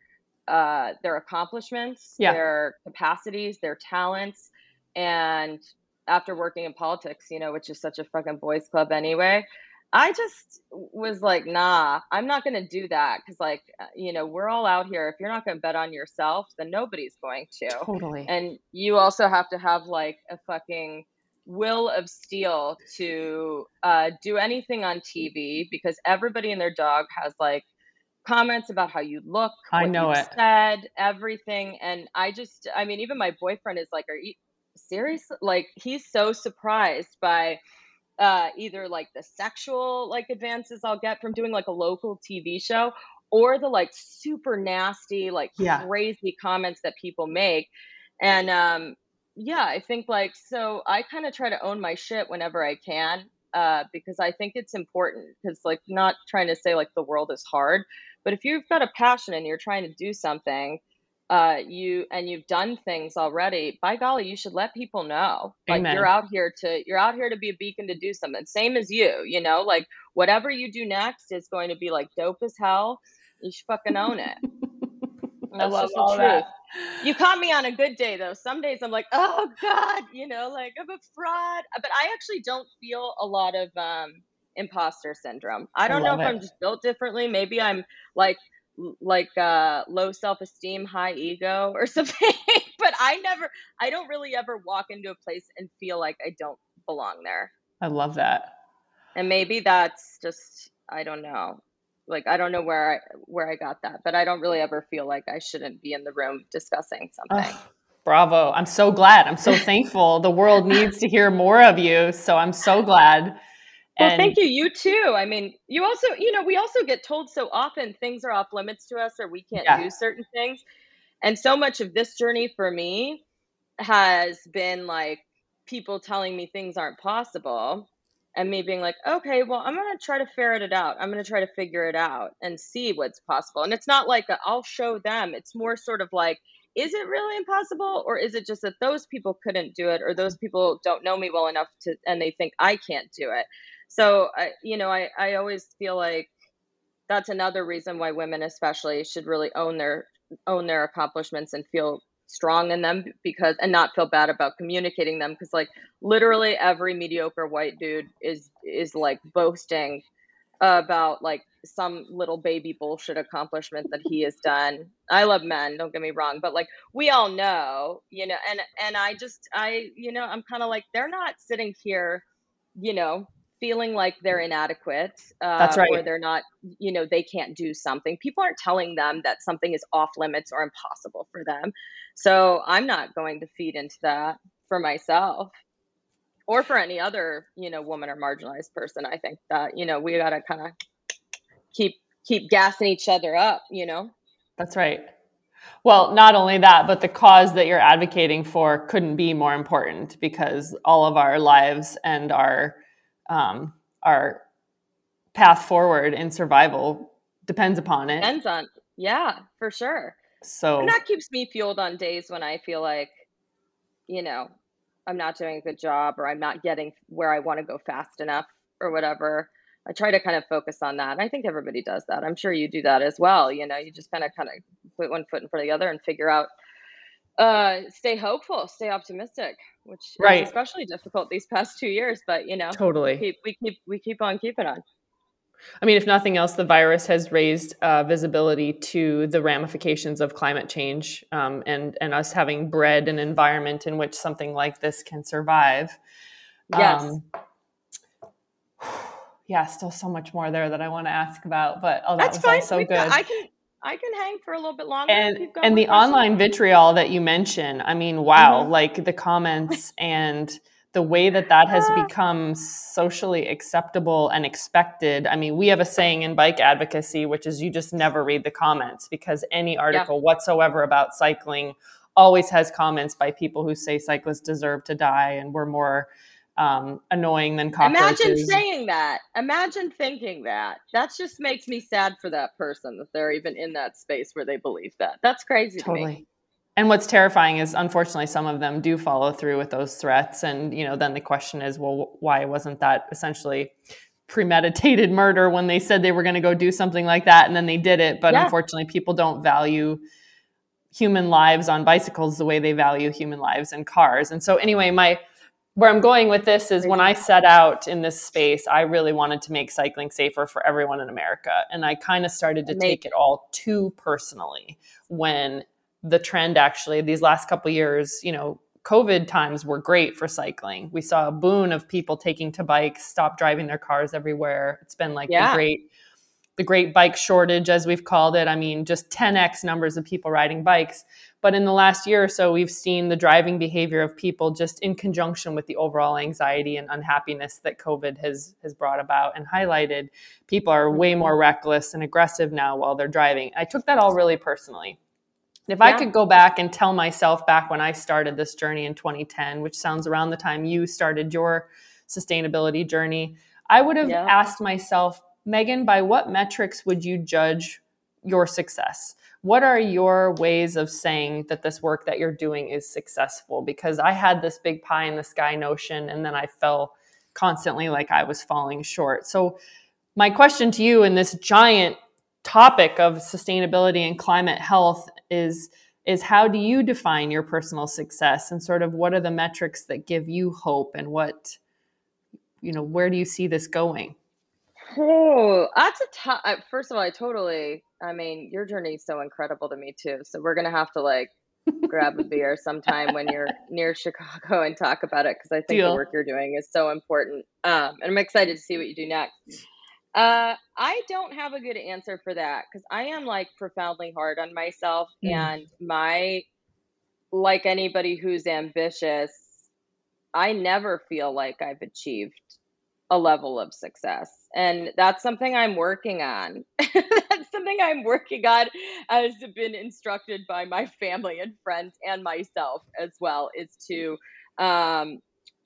uh, their accomplishments, Yeah. their capacities, their talents, and after working in politics, you know, which is such a fucking boys club anyway, I just was like, nah, I'm not going to do that because, like, uh, you know, we're all out here. If you're not going to bet on yourself, then nobody's going to. totally. And you also have to have like a fucking will of steel to uh, do anything on TV because everybody and their dog has like comments about how you look. I know it. Said everything, and I just, I mean, even my boyfriend is like, "Are you serious?" Like, he's so surprised by uh, either like the sexual like advances I'll get from doing like a local TV show or the like super nasty like Yeah. crazy comments that people make and um yeah I think like so I kind of try to own my shit whenever I can uh because I think it's important because like not trying to say like the world is hard but if you've got a passion and you're trying to do something uh you and you've done things already by golly you should let people know like Amen. you're out here to you're out here to be a beacon to do something. Same as you you know like whatever you do next is going to be like dope as hell. You should fucking own it *laughs* I that's love just the all truth. That. you caught me on a good day though. Some days i'm like oh god you know like i'm a fraud. But i actually don't feel a lot of um imposter syndrome. I I don't know love if i'm just built differently. Maybe i'm like like uh low self-esteem high ego *laughs* or something. But i never i don't really ever walk into a place and feel like i don't belong there. I love that. and maybe that's just i don't know like i don't know where i where i got that but i don't really ever feel like i shouldn't be in the room discussing something Oh, bravo. I'm so glad. I'm so *laughs* thankful. The world needs to hear more of you. So I'm so glad. Well, And thank you. You too. I mean, you also, you know, we also get told so often things are off limits to us or we can't Yeah. do certain things. And so much of this journey for me has been like people telling me things aren't possible and me being like, okay, well, I'm going to try to ferret it out. I'm going to try to figure it out and see what's possible. And it's not like i will show them. It's more sort of like, is it really impossible or is it just that those people couldn't do it or those people don't know me well enough to and they think I can't do it. So I you know, I I always feel like that's another reason why women especially should really own their own their accomplishments and feel strong in them because and not feel bad about communicating them because like literally every mediocre white dude is is like boasting about like some little baby bullshit accomplishment that he has done. I love men, don't get me wrong, but like we all know, you know, and and I just I you know, I'm kind of like they're not sitting here, you know, feeling like they're inadequate uh, That's right. or they're not you know they can't do something people aren't telling them that something is off limits or impossible for them so i'm not going to feed into that for myself or for any other you know woman or marginalized person i think that you know we got to kind of keep keep gassing each other up you know that's right well, not only that, but the cause that you're advocating for couldn't be more important because all of our lives and our um, our path forward in survival depends upon it. Depends on, yeah, for sure. So and that keeps me fueled on days when I feel like, you know, I'm not doing a good job or I'm not getting where I want to go fast enough or whatever. I try to kind of focus on that. I think everybody does that. I'm sure you do that as well. You know, you just kind of kind of put one foot in front of the other and figure out uh stay hopeful, stay optimistic which right. is especially difficult these past two years. But you know, totally, we keep we keep, we keep on keeping on. I mean, if nothing else, the virus has raised uh, visibility to the ramifications of climate change um, and and us having bred an environment in which something like this can survive. Yes. Um, *sighs* yeah, still so much more there that I want to ask about, but oh, that That's was fine. all so we good. I can I can hang for a little bit longer. And and the online vitriol that you mentioned, I mean, wow, mm-hmm. like the comments *laughs* and the way that that has become socially acceptable and expected. I mean, we have a saying in bike advocacy, which is you just never read the comments because any article yeah. whatsoever about cycling always has comments by people who say cyclists deserve to die and we're more um, annoying than cockroaches. Imagine saying that. Imagine thinking that. That just makes me sad for that person that they're even in that space where they believe that. That's crazy totally. to me. And what's terrifying is, unfortunately, some of them do follow through with those threats. And you know, then the question is, well, why wasn't that essentially premeditated *laughs* murder when they said they were going to go do something like that, and then they did it? But yeah. unfortunately, people don't value human lives on bicycles the way they value human lives in cars. And so, anyway, my where I'm going with this is when I set out in this space, I really wanted to make cycling safer for everyone in America. And I kind of started to take it all too personally when the trend actually, these last couple years, you know, COVID times were great for cycling. We saw a boon of people taking to bikes, stop driving their cars everywhere. It's been like yeah. the great the great bike shortage, as we've called it. I mean, just 10x numbers of people riding bikes. But in the last year or so, we've seen the driving behavior of people just in conjunction with the overall anxiety and unhappiness that COVID has has brought about and highlighted. People are way more reckless and aggressive now while they're driving. I took that all really personally. If yeah. I could go back and tell myself back when I started this journey in 2010, which sounds around the time you started your sustainability journey, I would have yeah. asked myself, Megan, by what metrics would you judge your success? what are your ways of saying that this work that you're doing is successful because i had this big pie in the sky notion and then i fell constantly like i was falling short so my question to you in this giant topic of sustainability and climate health is is how do you define your personal success and sort of what are the metrics that give you hope and what you know where do you see this going Oh, that's a tough. First of all, I totally. I mean, your journey is so incredible to me too. So we're gonna have to like grab a beer sometime when you're *laughs* near Chicago and talk about it because I think Deal. the work you're doing is so important. Um, and I'm excited to see what you do next. Uh, I don't have a good answer for that because I am like profoundly hard on myself, mm. and my like anybody who's ambitious, I never feel like I've achieved a level of success. And that's something I'm working on. *laughs* that's something I'm working on as been instructed by my family and friends and myself as well is to um,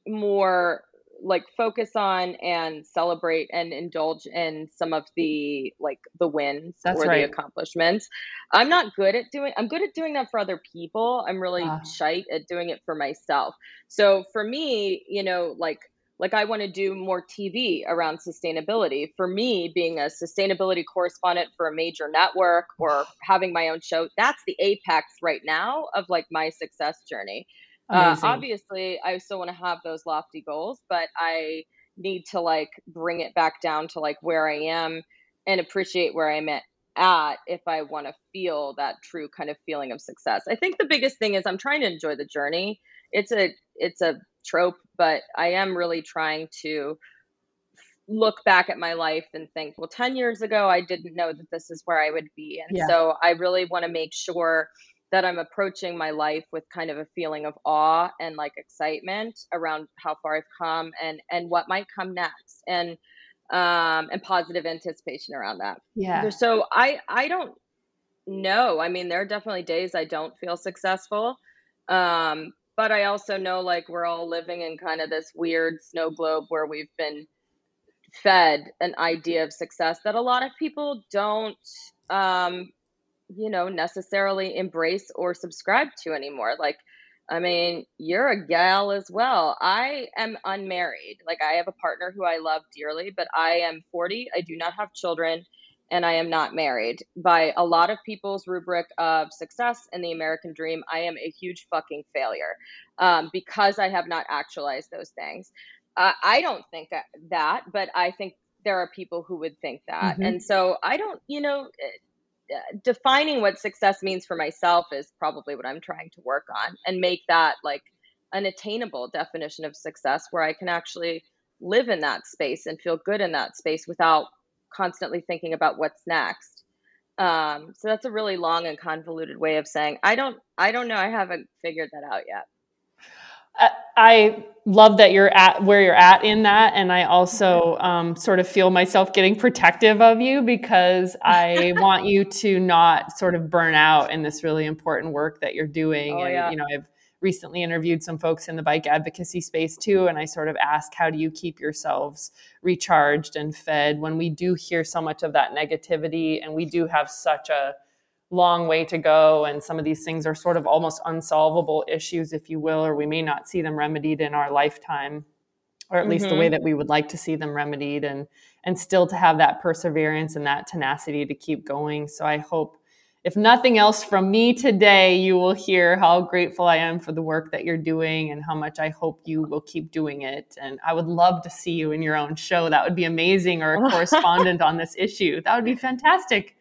more like focus on and celebrate and indulge in some of the like the wins That's or right. the accomplishments. I'm not good at doing I'm good at doing that for other people. I'm really Ah. shite at doing it for myself. So for me, you know, like like I want to do more TV around sustainability. For me, being a sustainability correspondent for a major network or *sighs* having my own show, that's the apex right now of like my success journey. Uh, obviously, I still want to have those lofty goals, but I need to like bring it back down to like where I am and appreciate where I'm at, at if I want to feel that true kind of feeling of success. I think the biggest thing is I'm trying to enjoy the journey. It's a it's a trope, but I am really trying to look back at my life and think, well, 10 years ago, I didn't know that this is where I would be. And Yeah. so I really want to make sure that I'm approaching my life with kind of a feeling of awe and like excitement around how far I've come and and what might come next and um and positive anticipation around that. Yeah. So I I don't know. I mean, there are definitely days I don't feel successful. Um but I also know like we're all living in kind of this weird snow globe where we've been fed an idea of success that a lot of people don't um you know necessarily embrace or subscribe to anymore. Like i mean you're a gal as well. I am unmarried. Like i have a partner who i love dearly but i am 40 i do not have children and i am not married. By a lot of people's rubric of success and the american dream i am a huge fucking failure um, because i have not actualized those things. Uh, i don't think that, that but i think there are people who would think that. Mhm. and so i don't you know defining what success means for myself is probably what I'm trying to work on and make that like an attainable definition of success where I can actually live in that space and feel good in that space without constantly thinking about what's next. Um, so that's a really long and convoluted way of saying I don't I don't know I haven't figured that out yet. I- I love that you're at where you're at in that, and I also um, sort of feel myself getting protective of you because I *laughs* want you to not sort of burn out in this really important work that you're doing. Oh, and yeah. you know, I've recently interviewed some folks in the bike advocacy space too, and I sort of ask, how do you keep yourselves recharged and fed when we do hear so much of that negativity, and we do have such a long way to go and some of these things are sort of almost unsolvable issues if you will or we may not see them remedied in our lifetime or at least the Mhm. way that we would like to see them remedied and and still to have that perseverance and that tenacity to keep going. So i hope if nothing else from me today you will hear how grateful i am for the work that you're doing and how much i hope you will keep doing it. And i would love to see you in your own show. That would be amazing or a *laughs* correspondent on this issue. That would be fantastic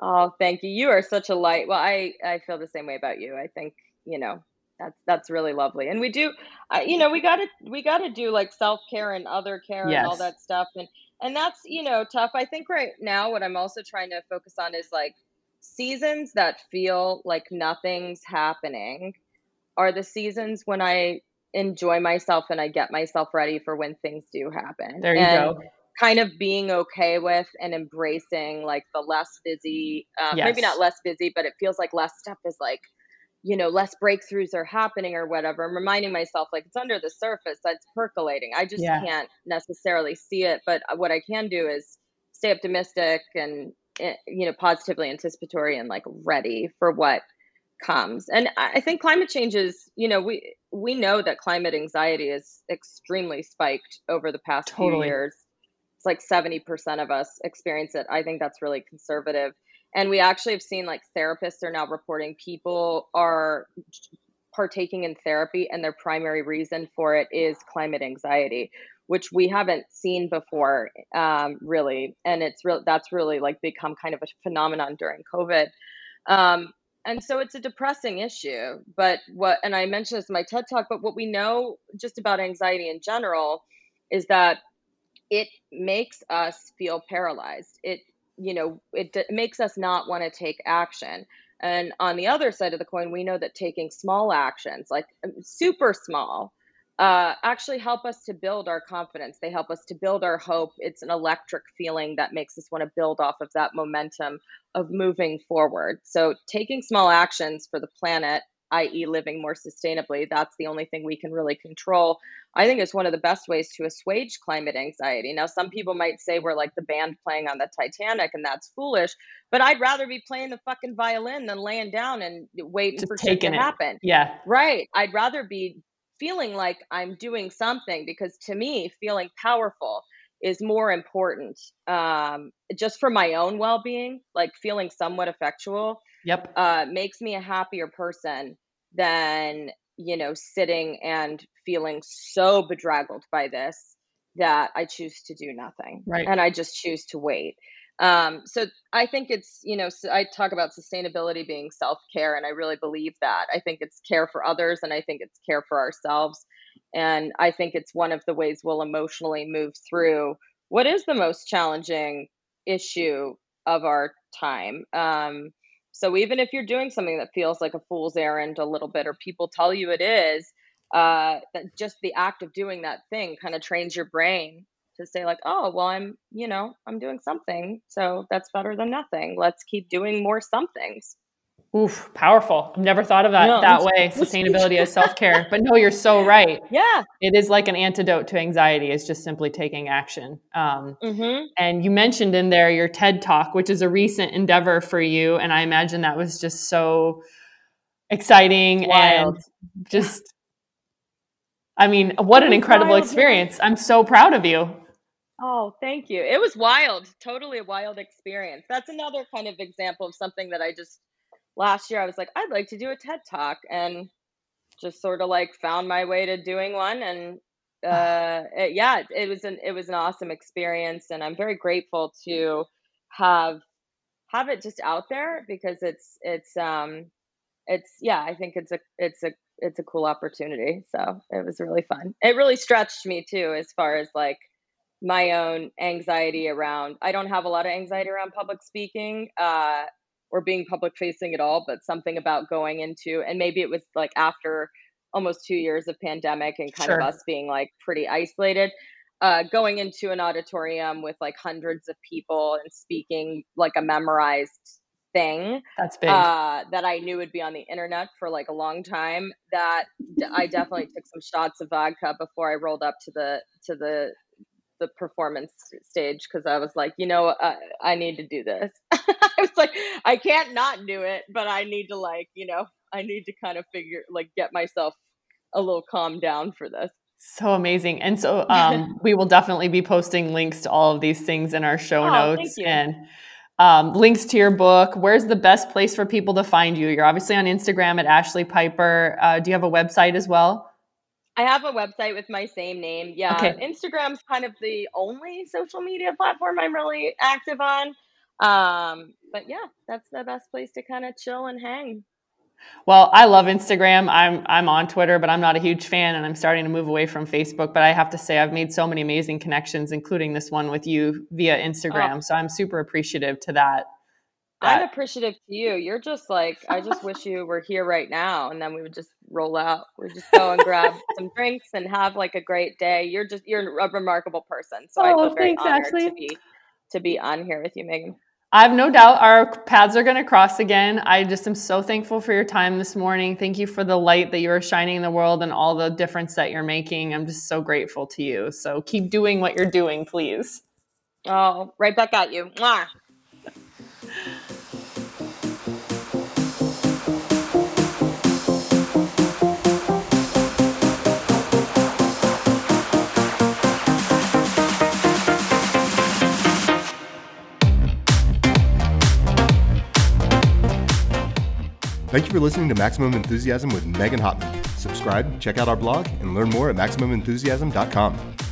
Oh, thank you. You are such a light. Well, I I feel the same way about you. I think, you know, that's that's really lovely. And we do uh, you know, we got to we got to do like self-care and other care and all that stuff and and that's, you know, tough. I think right now what I'm also trying to focus on is like seasons that feel like nothing's happening are the seasons when I enjoy myself and I get myself ready for when things do happen. there you And go kind of being okay with and embracing like the less busy uh, maybe not less busy but it feels like less stuff is like you know less breakthroughs are happening or whatever. I'm reminding myself like it's under the surface that's percolating. I just Yeah. can't necessarily see it but uh, what i can do is stay optimistic and eh, you know positively anticipatory and like ready for what comes. And i think climate change is you know we we know that climate anxiety is extremely spiked over the past few years it's like 70% of us experience it. I think that's really conservative. And we actually have seen like therapists are now reporting people are partaking in therapy and their primary reason for it is climate anxiety, which we haven't seen before, um, really. And it's real that's really like become kind of a phenomenon during COVID. Um, and so it's a depressing issue. But what, and I mentioned this in my TED talk, but what we know just about anxiety in general is that it makes us feel paralyzed. It, you know, it d- makes us not want to take action. And on the other side of the coin, we know that taking small actions, like um, super small, uh, actually help us to build our confidence. They help us to build our hope. It's an electric feeling that makes us want to build off of that momentum of moving forward. So, taking small actions for the planet, i.e., living more sustainably, that's the only thing we can really control. I think it's one of the best ways to assuage climate anxiety. Now, some people might say we're like the band playing on the Titanic, and that's foolish. But I'd rather be playing the fucking violin than laying down and waiting Just for shit to it. happen. Yeah, right. I'd rather be feeling like I'm doing something because to me, feeling powerful is more important um, just for my own well being, like feeling somewhat effectual. Yep. Uh, makes me a happier person than, you know, sitting and feeling so bedraggled by this that I choose to do nothing. Right. And I just choose to wait. Um, so I think it's, you know, I talk about sustainability being self care, and I really believe that. I think it's care for others, and I think it's care for ourselves. And I think it's one of the ways we'll emotionally move through what is the most challenging issue of our time. Um, so even if you're doing something that feels like a fool's errand a little bit, or people tell you it is, uh, that just the act of doing that thing kind of trains your brain to say like oh well i'm you know i'm doing something so that's better than nothing. Let's keep doing more somethings Oof, powerful. I've never thought of that no, that way. *laughs* Sustainability as self care. But no, you're so right. Yeah. It is like an antidote to anxiety, it's just simply taking action. Um, mm-hmm. And you mentioned in there your TED Talk, which is a recent endeavor for you. And I imagine that was just so exciting Wild. and just, I mean, what an incredible wild. experience. I'm so proud of you. Oh, thank you. It was wild, totally a wild experience. That's another kind of example of something that I just last year I was like, I'd like to do a TED talk and just sort of like found my way to doing one and uh it, yeah, it was an it was an awesome experience and I'm very grateful to have have it just out there because it's it's um it's yeah, I think it's a it's a it's a cool opportunity. So it was really fun. It really stretched me too as far as like my own anxiety around i don't have a lot of anxiety around public speaking uh, or being public facing at all but something about going into and maybe it was like after almost two years of pandemic and kind sure. of us being like pretty isolated uh, going into an auditorium with like hundreds of people and speaking like a memorized thing that's big uh, that i knew would be on the internet for like a long time that i definitely took some shots of vodka before i rolled up to the to the the performance stage because I was like, you know, uh, I need to do this. *laughs* I was like, I can't not do it, but I need to like, you know, I need to kind of figure like get myself a little calmed down for this. So amazing. And so *laughs* um, we will definitely be posting links to all of these things in our show oh, notes and um, links to your book. Where's the best place for people to find you? You're obviously on Instagram at Ashlee Piper. Uh, do you have a website as well? I have a website with my same name. Yeah. Okay. Instagram's kind of the only social media platform I'm really active on. Um, but yeah, that's the best place to kind of chill and hang. Well, I love Instagram. I'm I'm on Twitter, but I'm not a huge fan and I'm starting to move away from Facebook, but I have to say I've made so many amazing connections including this one with you via Instagram. Oh. So I'm super appreciative to that. I'm appreciative to you. You're just like, I just *laughs* wish you were here right now. And then we would just roll out. We'd just go and grab some drinks and have like a great day. You're just, you're a remarkable person. So oh, I feel very thanks, honored Ashlee. to be, to be on here with you, Megan. I have no doubt our paths are going to cross again. I just am so thankful for your time this morning. Thank you for the light that you are shining in the world and all the difference that you're making. I'm just so grateful to you. So keep doing what you're doing, please. Oh, right back at you. Mwah. Thank you for listening to Maximum Enthusiasm with Megan Hottman. Subscribe, check out our blog, and learn more at MaximumEnthusiasm.com.